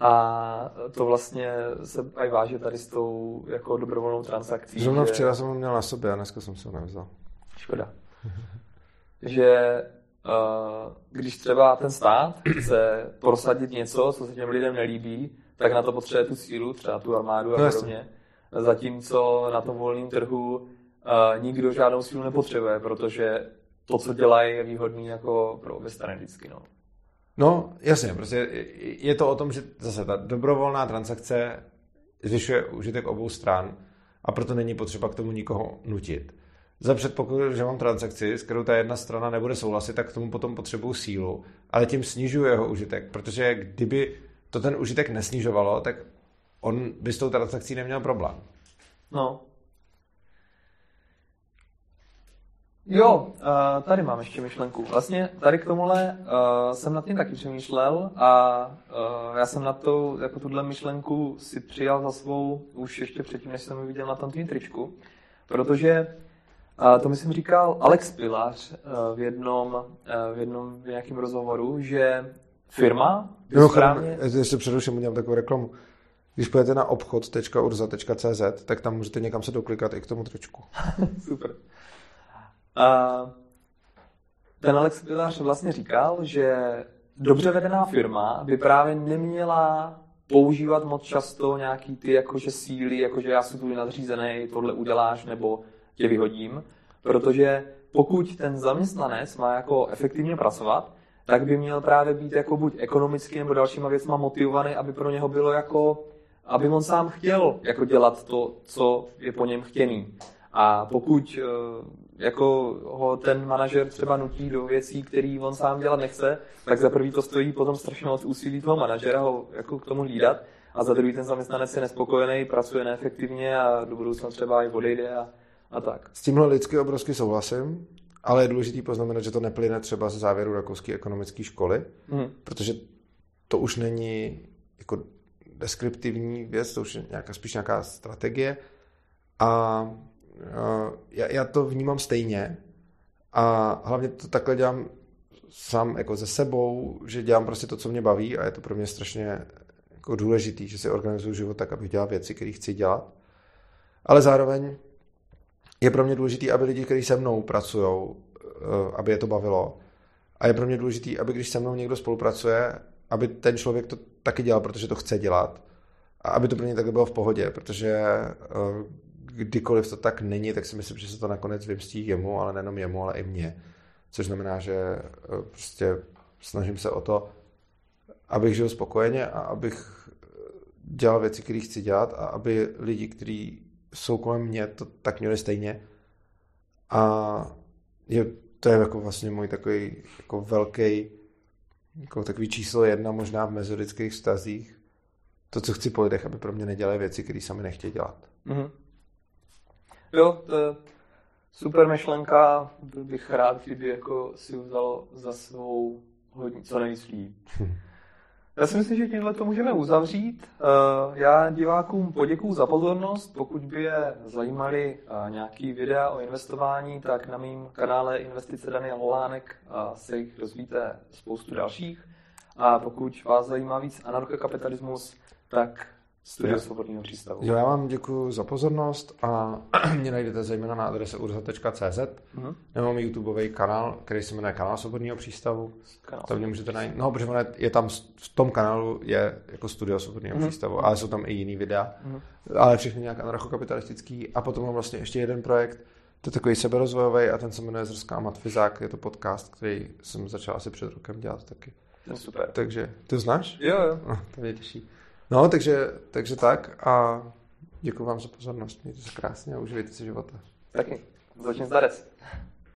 A to vlastně se aj váže tady s tou jako dobrovolnou transakcí. Zrovna že... včera jsem ho měl na sobě a dneska jsem se ho nevzal. Škoda. že uh, když třeba ten stát chce prosadit něco, co se těm lidem nelíbí, tak na to potřebuje tu sílu, třeba tu armádu a no, podobně. Zatímco na tom volném trhu uh, nikdo žádnou sílu nepotřebuje, protože to, co dělají, je výhodný jako pro obě strany vždycky. No. no, jasně, prostě je to o tom, že zase ta dobrovolná transakce zvyšuje užitek obou stran a proto není potřeba k tomu nikoho nutit. Za předpokladu, že mám transakci, s kterou ta jedna strana nebude souhlasit, tak k tomu potom potřebuju sílu, ale tím snižuje jeho užitek, protože kdyby to ten užitek nesnižovalo, tak on by s tou transakcí neměl problém. No. Jo, uh, tady mám ještě myšlenku. Vlastně tady k tomuhle uh, jsem nad tím taky přemýšlel a uh, já jsem na to, jako tuhle myšlenku si přijal za svou už ještě předtím, než jsem ji viděl na tom tričku, protože uh, to myslím říkal Alex Pilař v jednom, v jednom v nějakém rozhovoru, že firma Jo, správně... Ještě předuším, udělám takovou reklamu. Když půjdete na obchod.urza.cz, tak tam můžete někam se doklikat i k tomu tričku. Super. Uh, ten Alex Pilář vlastně říkal, že dobře vedená firma by právě neměla používat moc často nějaký ty jakože síly, jakože já jsem tu nadřízený, tohle uděláš nebo tě vyhodím, protože pokud ten zaměstnanec má jako efektivně pracovat, tak by měl právě být jako buď ekonomicky nebo dalšíma věcma motivovaný, aby pro něho bylo jako, aby on sám chtěl jako dělat to, co je po něm chtěný. A pokud eh, jako ho ten manažer třeba nutí do věcí, které on sám dělat nechce, tak za prvý to stojí potom strašně moc úsilí toho manažera ho jako k tomu hlídat a za druhý ten zaměstnanec je nespokojený, pracuje neefektivně a do budoucna třeba i odejde a, a tak. S tímhle lidsky obrovsky souhlasím, ale je důležité poznamenat, že to neplyne třeba ze závěru rakouské ekonomické školy, mm. protože to už není jako deskriptivní věc, to už je nějaká, spíš nějaká strategie a já, já to vnímám stejně a hlavně to takhle dělám sám jako ze sebou, že dělám prostě to, co mě baví a je to pro mě strašně jako důležitý, že si organizuju život tak, abych dělal věci, které chci dělat. Ale zároveň je pro mě důležitý, aby lidi, kteří se mnou pracují, eh, aby je to bavilo. A je pro mě důležitý, aby když se mnou někdo spolupracuje, aby ten člověk to taky dělal, protože to chce dělat. A aby to pro ně takhle bylo v pohodě, protože eh, kdykoliv to tak není, tak si myslím, že se to nakonec vymstí jemu, ale nejenom jemu, ale i mně. Což znamená, že eh, prostě snažím se o to, abych žil spokojeně a abych dělal věci, které chci dělat a aby lidi, kteří jsou kolem mě, to tak měli stejně. A je, to je jako vlastně můj takový jako velký jako takový číslo jedna možná v mezilidských vztazích. To, co chci po lidech, aby pro mě nedělali věci, které sami nechtějí dělat. Mm-hmm. Jo, to je super myšlenka. Byl bych rád, kdyby jako si vzalo za svou hodně, co nejvíc lidí. Já si myslím, že tímhle to můžeme uzavřít. Eh, já divákům poděkuju za pozornost. Pokud by je zajímaly eh, nějaký videa o investování, tak na mém kanále Investice Daniel Holánek eh, se jich dozvíte spoustu dalších. A pokud vás zajímá víc anarchokapitalismus, tak Studio Svobodného přístavu. Jo, já vám děkuji za pozornost a mě najdete zejména na adrese urza.cz mm-hmm. nebo mý YouTubeový kanál, který se jmenuje Kanál Svobodného přístavu. Kanál tam mě můžete najít. No, protože je tam, v tom kanálu je jako Studio Svobodného mm-hmm. přístavu, ale jsou tam i jiný videa, mm-hmm. ale všechny nějak anarchokapitalistický. A potom mám vlastně ještě jeden projekt, to je takový seberozvojový a ten se jmenuje Zrská matfizák, je to podcast, který jsem začal asi před rokem dělat taky. To je super. Takže, ty znáš? Jo, jo. No, to mě těší. No, takže, takže tak a děkuji vám za pozornost. Mějte se krásně a užijte si života. Taky. Začni zdarec.